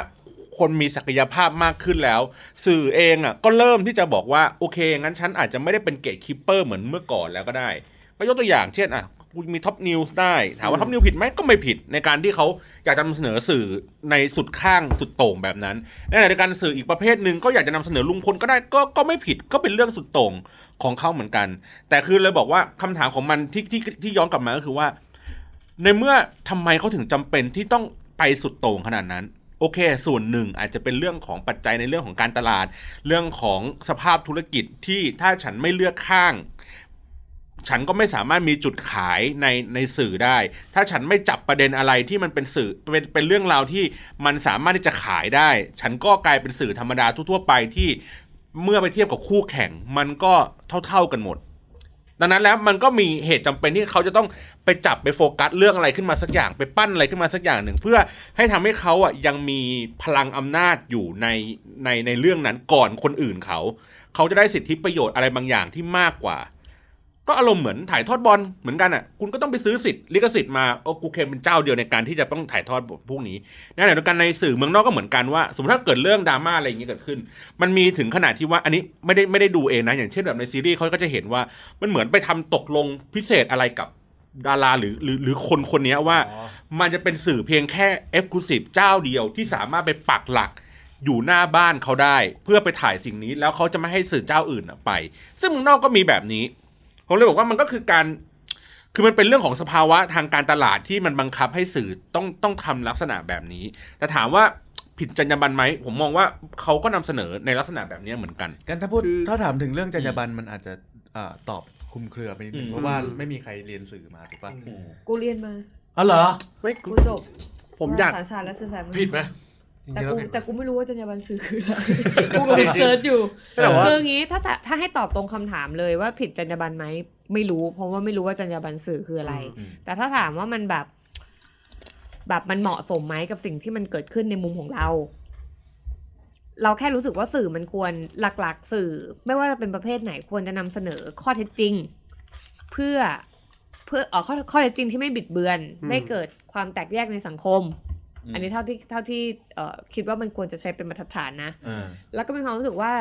คนมีศักยภาพมากขึ้นแล้ว สื่อเองอะก็เริ่มที่จะบอกว่าโอเค งั้นฉันอาจจะไม่ได้เป็น gatekeeper เหมือนเมื่อก่อนแล้วก็ได้ ก็ยกตัวอย่างเช่นอะกูมี Top News ได้ถามว่า Top News ผิดไหมก็ไม่ผิดในการที่เขาอยากจะนำเสนอสื่อในสุดข้างสุดโต่งแบบนั้นในขณะเดียวกันสื่ออีกประเภทหนึ่งก็อยากจะนำเสนอลุงพลก็ได้ก็ก็ไม่ผิดก็เป็นเรื่องสุดโต่งของเขาเหมือนกัน แต่คือเลยบอกว่าคำถามของมันที่ที่ที่ย้อนกลับมาก็คือว่า ในเมื่อทำไมเขาถึงจำเป็นที่ต้องไปสุดโต่งขนาดนั้น โอเค ส่วนหนึ่งอาจจะเป็นเรื่องของปัจจัยในเรื่องของการตลาด เรื่องของสภาพธุรกิจที่ถ้าฉันไม่เลือกข้าง ฉันก็ไม่สามารถมีจุดขายในในสื่อได้ ถ้าฉันไม่จับประเด็นอะไรที่มันเป็นสื่อเป็นเป็นเรื่องราวที่มันสามารถที่จะขายได้ ฉันก็กลายเป็นสื่อธรรมดาทั่วๆไปที่เมื่อไปเทียบกับคู่แข่ง มันก็เท่าๆกันหมด ดังนั้นแล้วมันก็มีเหตุจำเป็นที่เขาจะต้องไปจับไปโฟกัสเรื่องอะไรขึ้นมาสักอย่างไปปั้นอะไรขึ้นมาสักอย่างหนึ่ง เพื่อให้ทำให้เขาอะยังมีพลังอำนาจอยู่ในในในเรื่องนั้นก่อนคนอื่นเขา เขาจะได้สิทธิประโยชน์อะไรบางอย่างที่มากกว่า ก็อารมณ์เหมือนถ่ายทอดบอลเหมือนกันอะ คุณก็ต้องไปซื้อสิทธิ์ลิขสิทธิ์มาโอ้กูเคลมเป็นเจ้าเดียวในการที่จะต้องถ่ายทอดพวกนี้ในขณะเดียวกันในสื่อเมืองนอกก็เหมือนกันว่า สมมติถ้าเกิดเรื่องดราม่าอะไรอย่างเงี้ยเกิดขึ้น มันมีถึงขนาดที่ว่าอันนี้ไม่ได้ไม่ได้ดูเองนะ อย่างเช่นแบบในซีรีส์เขาก็จะเห็นว่ามันเหมือนไปทำตกลงพิเศษอะไรกับดาราหรือหรือหรือคนคนเนี้ยว่าอ๋อมันจะเป็นสื่อเพียงแค่เอ็กซ์คลูซีฟเจ้าเดียวที่สามารถไปปักหลักอยู่หน้าบ้านเขาได้ เพื่อไปถ่ายสิ่งนี้แล้วเขาจะไม่ให้สื่อเจ้าอื่นอะไป ซึ่งเมืองนอกก็มีแบบนี้ ผมเลยบอกว่ามันก็คือการ คือมันเป็นเรื่องของสภาวะทางการตลาดที่มันบังคับให้สื่อต้องต้องทำลักษณะแบบนี้ แต่ถามว่าผิดจรรยาบรรณไหมผมมองว่าเขาก็นำเสนอในลักษณะแบบนี้เหมือนกันกันถ้าพูดคือถ้าถามถึงเรื่องจรรยาบรรณมันอาจจะอ่าตอบคลุมเครือไปนิดนึอืงมเพราะว่าไม่มีใครเรียนสื่อมาถูกปะกูเรียนมาอ๋อเหรอไม่กูกูจบ ผมอยากสารศาสตร์และสื่อสารมวลชนผิดไหม แต่กูจริงๆล้วผิดไหมแต่กูไม่รู้ว่าจรรยาบรรณสื่อคืออะไรกูกำลัง search อยู่แต่ว่าคืออย่างงี้ถ้าถ้าถ้าให้ตอบตรงคำถามเลยว่าผิดจรรยาบรรณไหมไม่รู้ เพราะว่าไม่รู้ว่าจรรยาบรรณสื่อคืออะไรอืมแต่ถ้าถามว่ามันแบบ แบบมันเหมาะสมไหมกับสิ่งที่มันเกิดขึ้นในมุมของเรา เราแค่รู้สึกว่าสื่อมันควรหลักๆ สื่อ ไม่ว่าจะเป็นประเภทไหนควรจะนำเสนอข้อเท็จจริง เพื่อเพื่อเออข้อข้อเท็จจริงที่ไม่บิดเบือนอืมไม่เกิดความแตกแยกในสังคม อืมอันนี้เท่าที่เท่าที่เอ่อคิดว่ามันควรจะใช้เป็นบรรทัดฐานนะอ่าแล้วก็มีความรู้สึกว่า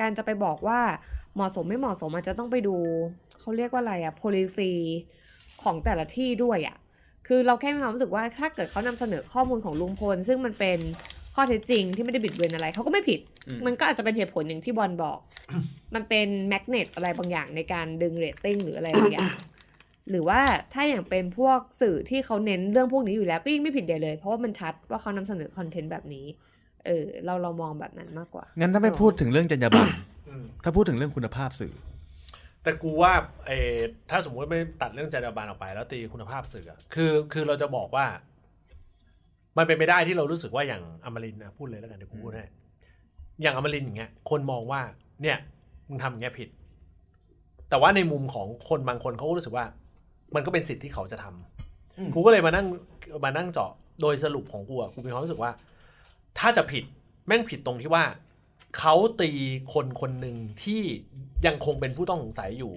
การจะไปบอกว่าเหมาะสมไม่เหมาะสมอาจจะต้องไปดูเขาเรียกว่าอะไรอะ policy ของแต่ละที่ด้วยอะคือเราแค่มีความรู้สึกว่าถ้าเกิดเขานำเสนอข้อมูลของลุงพล ซึ่งมันเป็นข้อเท็จจริงที่ไม่ได้บิดเบือนอะไรเขาก็ไม่ผิดอืมมันก็อาจจะเป็นเหตุผลอย่างที่บอลบอก มันเป็น magnet อะไรบางอย่างในการดึงเรตติ้งหรืออะไรบางอย่าง หรือว่าถ้าอย่างเป็นพวกสื่อที่เขาเน้นเรื่องพวกนี้อยู่แล้วก็ยิ่งไม่ผิดใหญ่เลย เพราะว่ามันชัดว่าเขานำเสนอ content แบบนี้ เออ เราเรามองแบบนั้นมากกว่า งั้นถ้าไม่พูดถึงเรื่องจรรยาบรรณอืมถ้าพูดถึงเรื่องคุณภาพสื่อ แต่กูว่าเออถ้าสมมติไม่ตัดเรื่องจรรยาบรรณออกไป แล้วตีคุณภาพสื่ออะคือคือเราจะบอกว่า มันเป็นไปได้ที่เรารู้สึกว่าอย่างอมรินทร์นะพูดเลยแล้วกันเดี๋ยวกูพูดให้อย่างอมรินทร์อย่างเงี้ย คนมองว่า เนี่ยมึงทำอย่างเงี้ยผิด แต่ว่าในมุมของคนบางคนเขาก็รู้สึกว่า มันก็เป็นสิทธิ์ที่เขาจะทำอืมกูก็เลยมานั่งมานั่งเจาะโดยสรุปของกูอะกูมีความรู้สึกว่า ถ้าจะผิดแม่งผิดตรงที่ว่าเขาตีคนคนหนึ่งที่ยังคงเป็นผู้ต้องสงสัยอยู่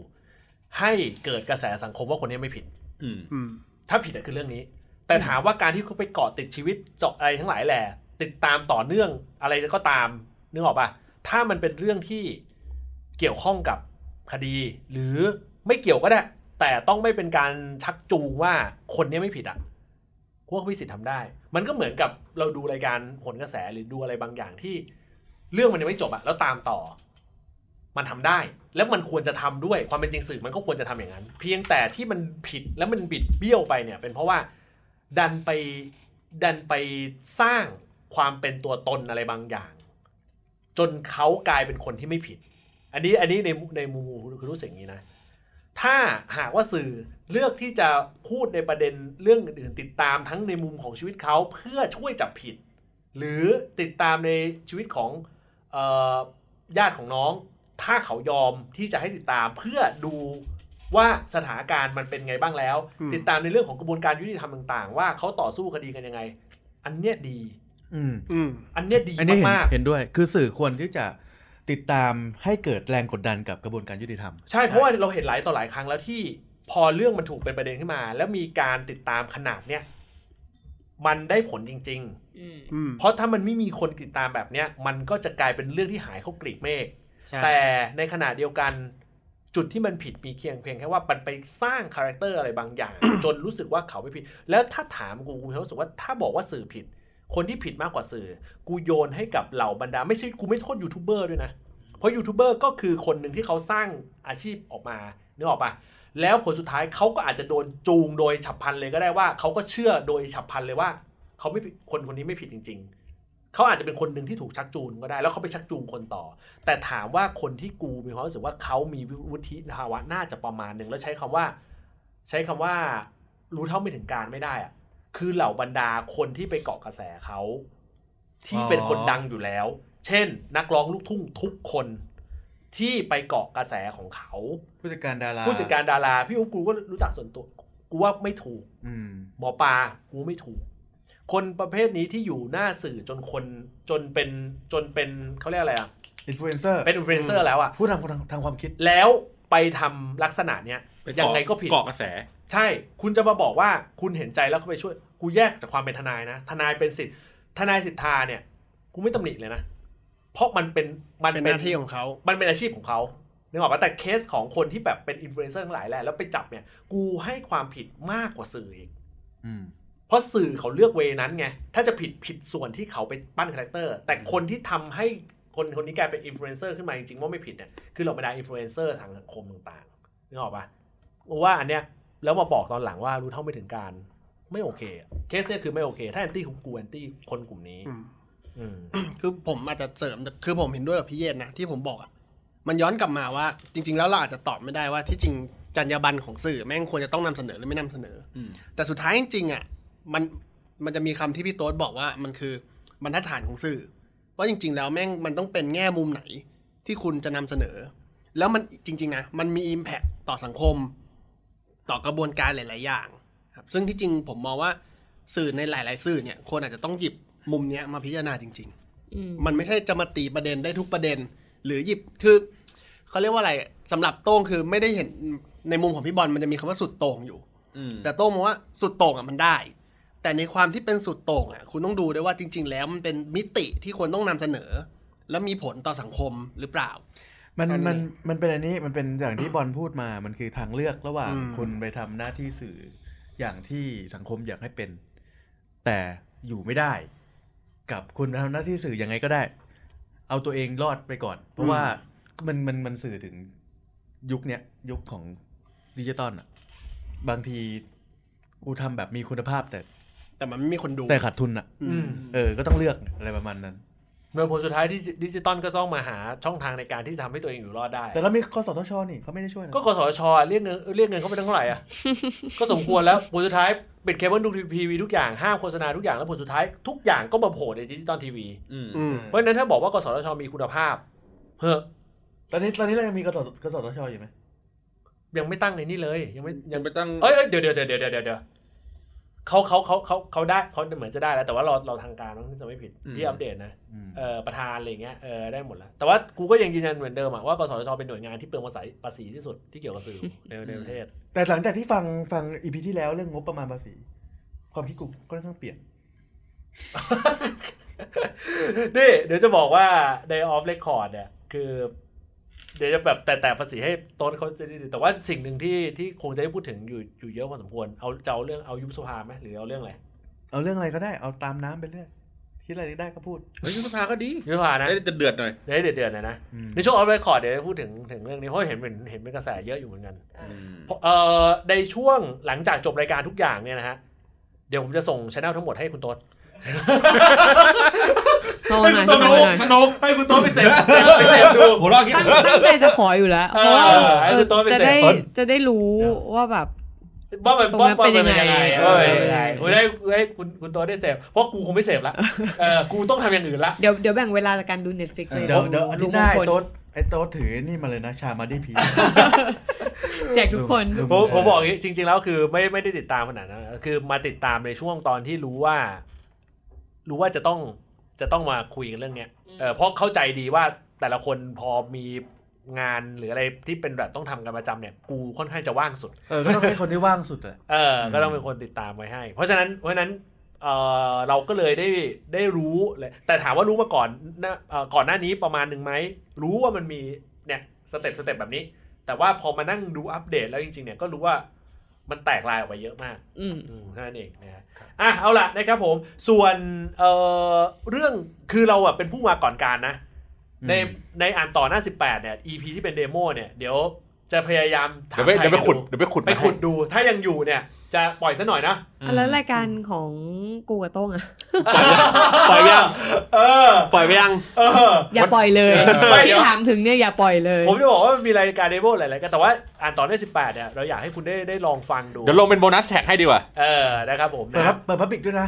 ให้เกิดกระแสสังคมว่าคนนี้ไม่ผิดอืมอืมถ้าผิดอะคือเรื่องนี้ แต่ถามว่าการที่เขาไปเกาะติดชีวิตเจาะอะไรทั้งหลายแหละติดตามต่อเนื่องอะไรก็ตามนึกออกปะถ้ามันเป็นเรื่องที่เกี่ยวข้องกับคดี หรือไม่เกี่ยวก็ได้ แต่ต้องไม่เป็นการชักจูงว่าคนนี้ไม่ผิดอะพวกมีสิทธิ์ทำได้ มันก็เหมือนกับเราดูรายการผลกระแสหรือดูอะไรบางอย่างที่ เรื่องมันยังไม่จบอะแล้วตามต่อ มันทำได้ แล้วมันควรจะทำด้วยความเป็นจริงสื่อมันก็ควรจะทำอย่างนั้น เพียงแต่ที่มันผิดแล้วมันบิดเบี้ยวไปเนี่ย เป็นเพราะว่าดันไปดันไปสร้างความเป็นตัวตนอะไรบางอย่าง จนเขากลายเป็นคนที่ไม่ผิด อันนี้อันนี้ในในมุมคือรู้สึกอย่างนี้นะ ถ้าหากว่าสื่อเลือกที่จะพูดในประเด็นเรื่องอื่นๆติดตามทั้งในมุมของชีวิตเขาเพื่อช่วยจับผิด หรือติดตามในชีวิตของเออญาติของน้อง ถ้าเขายอมที่จะให้ติดตามเพื่อดูว่าสถานการณ์มันเป็นไงบ้างแล้วอืมติดตามในเรื่องของกระบวนการยุติธรรมต่าง ๆ ว่าเขาต่อสู้คดีกันยังไง อันเนี้ยดี อืมอืมอันเนี้ยดีอันนี้เห็นมากเห็นด้วย คือสื่อควรที่จะ ติดตามให้เกิดแรงกดดันกับกระบวนการยุติธรรมๆใช่เพราะว่าเราเห็นหลายต่อหลายครั้งแล้วที่พอเรื่องมันถูกเป็นประเด็นขึ้นมา แล้วมีการติดตามขนาดเนี้ยมันได้ผลจริงๆอืมอืมเพราะถ้ามันไม่มีคนติดตามแบบเนี้ยมันก็จะกลายเป็นเรื่องที่หายเข้ากลีบเมฆใช่แต่ในขณะเดียวกันจุดที่มันผิดมีเพียงเพียงแค่ว่ามันไปสร้าง character อะไรบางอย่าง จนรู้สึกว่าเขาไม่ผิด แล้วถ้าถามกูกูมีความรู้สึกว่าถ้าบอกว่าสื่อผิด คนที่ผิดมากกว่าสื่อ กูโยนให้กับเหล่าบรรดา ไม่ใช่กูไม่โทษยูทูบเบอร์ด้วยนะ เพราะยูทูบเบอร์ก็คือคนหนึ่งที่เขาสร้างอาชีพออกมานึกออกปะแล้วผลสุดท้ายเขาก็อาจจะโดนจูงโดยฉับพลันเลยก็ได้ว่าเขาก็เชื่อโดยฉับพลันเลยว่าเขาไม่คนคนนี้ไม่ผิดจริง ๆ เขาอาจจะเป็นคนหนึ่งที่ถูกชักจูงก็ได้ แล้วเขาไปชักจูงคนต่อ แต่ถามว่าคนที่กูมีความรู้สึกว่าเขามีวุฒิภาวะน่าจะประมาณหนึ่งแล้วใช้คำว่า ใช้คำว่ารู้เท่าไม่ถึงการไม่ได้อะ คือเหล่าบรรดาคนที่ไปเกาะกระแสเขาที่เป็นคนดังอยู่แล้ว เช่น นักร้องลูกทุ่งทุกคนที่ไปเกาะกระแสของเขา ผู้จัดการดาราผู้จัดการดารา พี่อุ๊บกูก็รู้จักส่วนตัว กูว่าไม่ถูกอืมหมอปลากูไม่ถูก คนประเภทนี้ที่อยู่หน้าสื่อจนคนจนเป็นจนเป็นเขาเรียกอะไรอะอินฟลูเอนเซอร์เป็นอินฟลูเอนเซอร์แล้วอะผู้ทางทางทางความคิดแล้วไปทำลักษณะเนี้ยไปยังไงก็ผิดเกาะกระแส ใช่คุณจะมาบอกว่าคุณเห็นใจแล้วเขาไปช่วย กูแยกจากความเป็นทนายนะ ทนายเป็นสิทธิ์ทนายษิทราเนี่ย กูไม่ตำหนิเลยนะ เพราะมันเป็นมันเป็นเป็นหน้าที่ของเขา มันเป็นอาชีพของเขานึกออกปะแต่เคสของคนที่แบบเป็นอินฟลูเอนเซอร์ทั้งหลายแหละแล้วไปจับเนี่ย กูให้ความผิดมากกว่าสื่ออีกอืมเพราะสื่อเขาเลือก way นั้นไง ถ้าจะผิดผิดส่วนที่เขาไปปั้น character แต่คนที่ทำให้คนคนนี้กลายเป็นอินฟลูเอนเซอร์ขึ้นมาจริงๆว่าไม่ผิดเนี่ย คือเราบรรดาอินฟลูเอนเซอร์ทางสังคมต่างๆนึกออกปะว่าอันเนี้ย แล้วมาบอกตอนหลังว่ารู้เท่าไม่ถึงการณ์ ไม่โอเคอะเคสเนี่ยคือไม่โอเค ถ้าแอนตี้กูแอนตี้คนกลุ่มนี้อืมอืมคือผมอาจจะเสริมคือผมเห็นด้วยกับพี่เยศนะที่ผมบอกอะมันย้อนกลับมาว่า จริง ๆ แล้วเราอาจจะตอบไม่ได้ว่าที่จริงจรรยาบรรณของสื่อแม่งควรจะต้องนำเสนอหรือไม่นำเสนออมแต่สุดท้ายจริงๆอะมันมันจะมีคำที่พี่โต๊ดบอกว่ามันคือบรรทัดฐานของสื่อว่าจริง ๆ แล้วแม่งมันต้องเป็นแง่มุมไหนที่คุณจะนำเสนอ แล้วมันจริง ๆ นะ มันมี Impact ต่อสังคม ต่อกระบวนการหลาย ๆ อย่างครับซึ่งที่จริงผมมองว่าสื่อในหลาย ๆ สื่อเนี่ยควรอาจจะต้องหยิบมุมเนี้ยมาพิจารณาจริงๆอืมมันไม่ใช่จะมาตีประเด็นได้ทุกประเด็น หรือหยิบคือเขาเรียกว่าอะไรสำหรับโต้งคือไม่ได้เห็นในมุมของพี่บอลมันจะมีคำว่าสุดโต่งอยู่อืมแต่โต้งมองว่าสุดโต่งอะมันได้ แต่ในความที่เป็นสุดโต่งอะคุณต้องดูด้วยว่าจริง ๆ แล้วมันเป็นมิติที่ควรต้องนำเสนอ แล้วมีผลต่อสังคมหรือเปล่า มันตอนนี้มันมันเป็นอันนี้มันเป็นอย่างที่บอลพูดมามันคือทางเลือกระหว่างอืมคุณไปทำหน้าที่สื่ออย่างที่สังคมอยากให้เป็น แต่อยู่ไม่ได้ กับคุณทำหน้าที่สื่อยังไงก็ได้ เอาตัวเองรอดไปก่อน เพราะว่ามันมันมันสื่อถึงยุคเนี้ยยุคของดิจิตอลอะ บางทีกูทำแบบมีคุณภาพแต่ แต่มันไม่มีคนดูแต่ขาดทุนอะอืมเออ ก็ต้องเลือกอะไรประมาณนั้น เมื่อผลสุดท้ายที่ดิจิตอลก็ต้องมาหาช่องทางในการที่ทำให้ตัวเองอยู่รอดได้ แต่เรามีกสทชนี่เขาไม่ได้ช่วยนะก็กสทชอะเรียกเงินเรียกเงินเขาไปตั้งเท่าไหร่อะ ก็สมควรแล้วผลสุดท้ายปิดเคเบิลดูทีวีทุกอย่างห้ามโฆษณาทุกอย่างแล้วผลสุดท้ายทุกอย่างก็มาโผล่ในดิจิตอลทีวีอืมอืมเพราะฉะนั้นถ้าบอกว่ากสทชมีคุณภาพเฮ้อตอนนี้ตอนนี้เรายังมีกสทกสทชอยู่ไหมยังไม่ตั้งในนี่เลย ยังไม่ยังไปตั้งเอ้ยเอ้ยเดี๋ยวเดี๋ยวเดี๋ยวเดี๋ยวเดี๋ยว เดี๋ยวเขาเขาเขาเขาเขาได้เขาเหมือนจะได้แล้ว แต่ว่าเราเราทางการต้องจะไม่ผิดที่อัปเดตนะอืมเออประธานอะไรอย่างเงี้ยเออได้หมดแล้ว แต่ว่ากูก็ยังยืนยันเหมือนเดิมอะว่ากสทชเป็นหน่วยงานที่เปลืองภาษีภาษีที่สุดที่เกี่ยวกับสื่อในในประเทศ แต่หลังจากที่ฟังฟัง EP ที่แล้วเรื่องงบประมาณภาษี ความคิดกูก็ค่อนข้างเปลี่ยนนี่เดี๋ยวจะบอกว่าใน off record เนี่ยคือ เดี๋ยวจะแบบแต่แต่ภาษีให้ต้นเขาจะได้ดีแต่ว่าสิ่งหนึ่งที่ที่คงจะได้พูดถึงอยู่อยู่เยอะพอสมควรเอาจะเอาเรื่องเอายุบสภาไหมหรือเอาเรื่องอะไรเอาเรื่องอะไรก็ได้เอาตามน้ำไปเรื่อยคิดอะไรได้ก็พูดเฮ้ยยุบสภาก็ดียุบสภานะได้จะเดือดหน่อยได้เดือดๆหน่อยนะอืมในช่วงออฟเรคคอร์ดเดี๋ยวจะพูดถึงถึงเรื่องนี้เพราะเห็นเป็นเห็นเป็นกระแสเยอะอยู่เหมือนกันอืมเพราะเอ่อในช่วงหลังจากจบรายการทุกอย่างเนี่ยนะฮะเดี๋ยวผมจะส่งช anel ทั้งหมดให้คุณโต๊ด โทรหน่อยสโทรนุหกน่อยให้คุณโต๊ดไปเสพไปเสพดูหัวเราะอย่างตั้งงี้ตั้งใจจะขออยู่แล้วเพราะว่าเออให้เอคุอณโต๊ดไปจะเสพได้ต้นจะได้รู้ว่าแบบว่ามันตรงว่านั้นว่าเป็นมันเป็นยัยังงไงไงเอเอออเป็นยังไงกูได้กูให้คุณคุณโต๊ดได้เสพเพราะกูคงไม่เสพละเออกูต้องทำอย่างอื่นละเดี๋ยวเดี๋ยวแบ่งเวลาการดู Netflix เลยเดี๋ยวเดี๋ยวอาทิตย์หน้าไอ้ลุงมงคลโต๊ดไอ้โต๊ดถือนี่มาเลยนะชามาดีพีแจกทุกคนลุงผมผมบอกอย่างงี้จริง ๆ แล้วคือไม่ไม่ได้ติดตามขนาดนั้นคือมาติดตามในช่วงตอนที่รู้ว่า รู้ว่าจะต้อง จะต้องมาคุยกันเรื่องเนี้ยเออเพราะเข้าใจดีว่าแต่ละคนพอมีงานหรืออะไรที่เป็นแบบต้องทำกันประจำเนี่ย กูค่อนข้างจะว่างสุดเออก็ต้องให้คนที่ว่างสุดอะเออ ก็ต้องเป็นคนติดตามไว้ให้ เพราะฉะนั้นเพราะฉะนั้นเออเราก็เลยได้ได้รู้เลยแต่ถามว่ารู้มาก่อนนะเอ่อก่อนหน้านี้ประมาณหนึ่งไหมรู้ว่ามันมีเนี่ยสเต็ปสเต็ปแบบนี้ แต่ว่าพอมานั่งดูอัปเดตแล้วจริงๆเนี่ยก็รู้ว่า มันแตกลายออกไปเยอะมากอืมอืมเท่านั่นเองนะฮะอะเอาล่ะนะครับผม ส่วนเอ่อเรื่องคือเราอะเป็นผู้มาก่อนกาลนะ ในในอ่านต่อหน้า 18 เนี่ย EP ที่เป็น demo เนี่ยเดี๋ยวจะพยายามถาเดี๋ยวไปเดี๋ยวไปขุดดูเดี๋ยวไปขุดไปมาให้ขุดดู ถ้ายังอยู่เนี่ย จะปล่อยซะหน่อยนะแล้วรายการของกูกับโต้งอะปล่อยไปยังเออ ปล่อยไปยังเอออย่าปล่อยเลยไม่เดี๋ที่ยวถามถึงเนี่ยอย่าปล่อยเลย ผมจะบอกว่ามันมีรายการ demo หลายๆกันแต่ว่า อ่านต่อได้ 18เนี่ยเราอยากให้คุณได้ได้ลองฟังดูเดี๋ยวลงเป็น bonus track ให้ดีกว่าเออนะครับผมเปิดนะคพัรับครับเปิดพับบิกด้วยนะ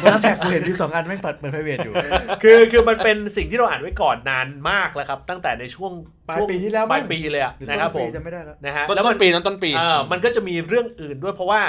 เปิดพับแท็กกูเห็นมีสองอันไม่งเปิดเปิดไพรเวทอยู่ คือคือมันเป็นสิ่งที่เราอ่านไว้ก่อนนานมากแล้วครับ ตั้งแต่ในช่วงปลายช่วงปีที่แล้วมั้ง ปลายปีเลยอะหรือนะครับผต้มปีจะไม่ได้แล้ว นะฮะต้นแล้วต้มันนปีนั้นต้นปี เออมันก็จะมีเรื่องอื่นด้วยเพราะว่า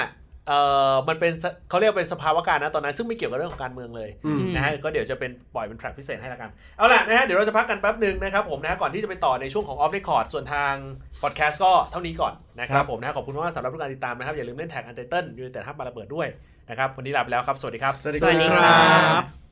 เออมันเป็นสเขาเรียกว่าเป็นสภาวะการนะตอนนั้น ซึ่งไม่เกี่ยวกับเรื่องของการเมืองเลยอืมนะฮะก็เดี๋ยวจะเป็นปล่อยเป็นแทร็กพิเศษให้ละกัน เอาล่ะนะฮะเดี๋ยวเราจะพักกันแป๊บหนึ่งนะครับผมนะฮะก่อนที่จะไปต่อในช่วงของ off record ส่วนทางพอดแคสต์ก็เท่านี้ก่อนนะครับครับผมนะฮะขอบคุณมากๆสำหรับทุกการติดตามนะครับ อย่าลืมเล่นแท็ก Under United Hub มาระเบิดด้วยนะครับวันนี้ลาไปแล้วครับ สวัสดีครับ สวัสดีสวัสดีครับครับ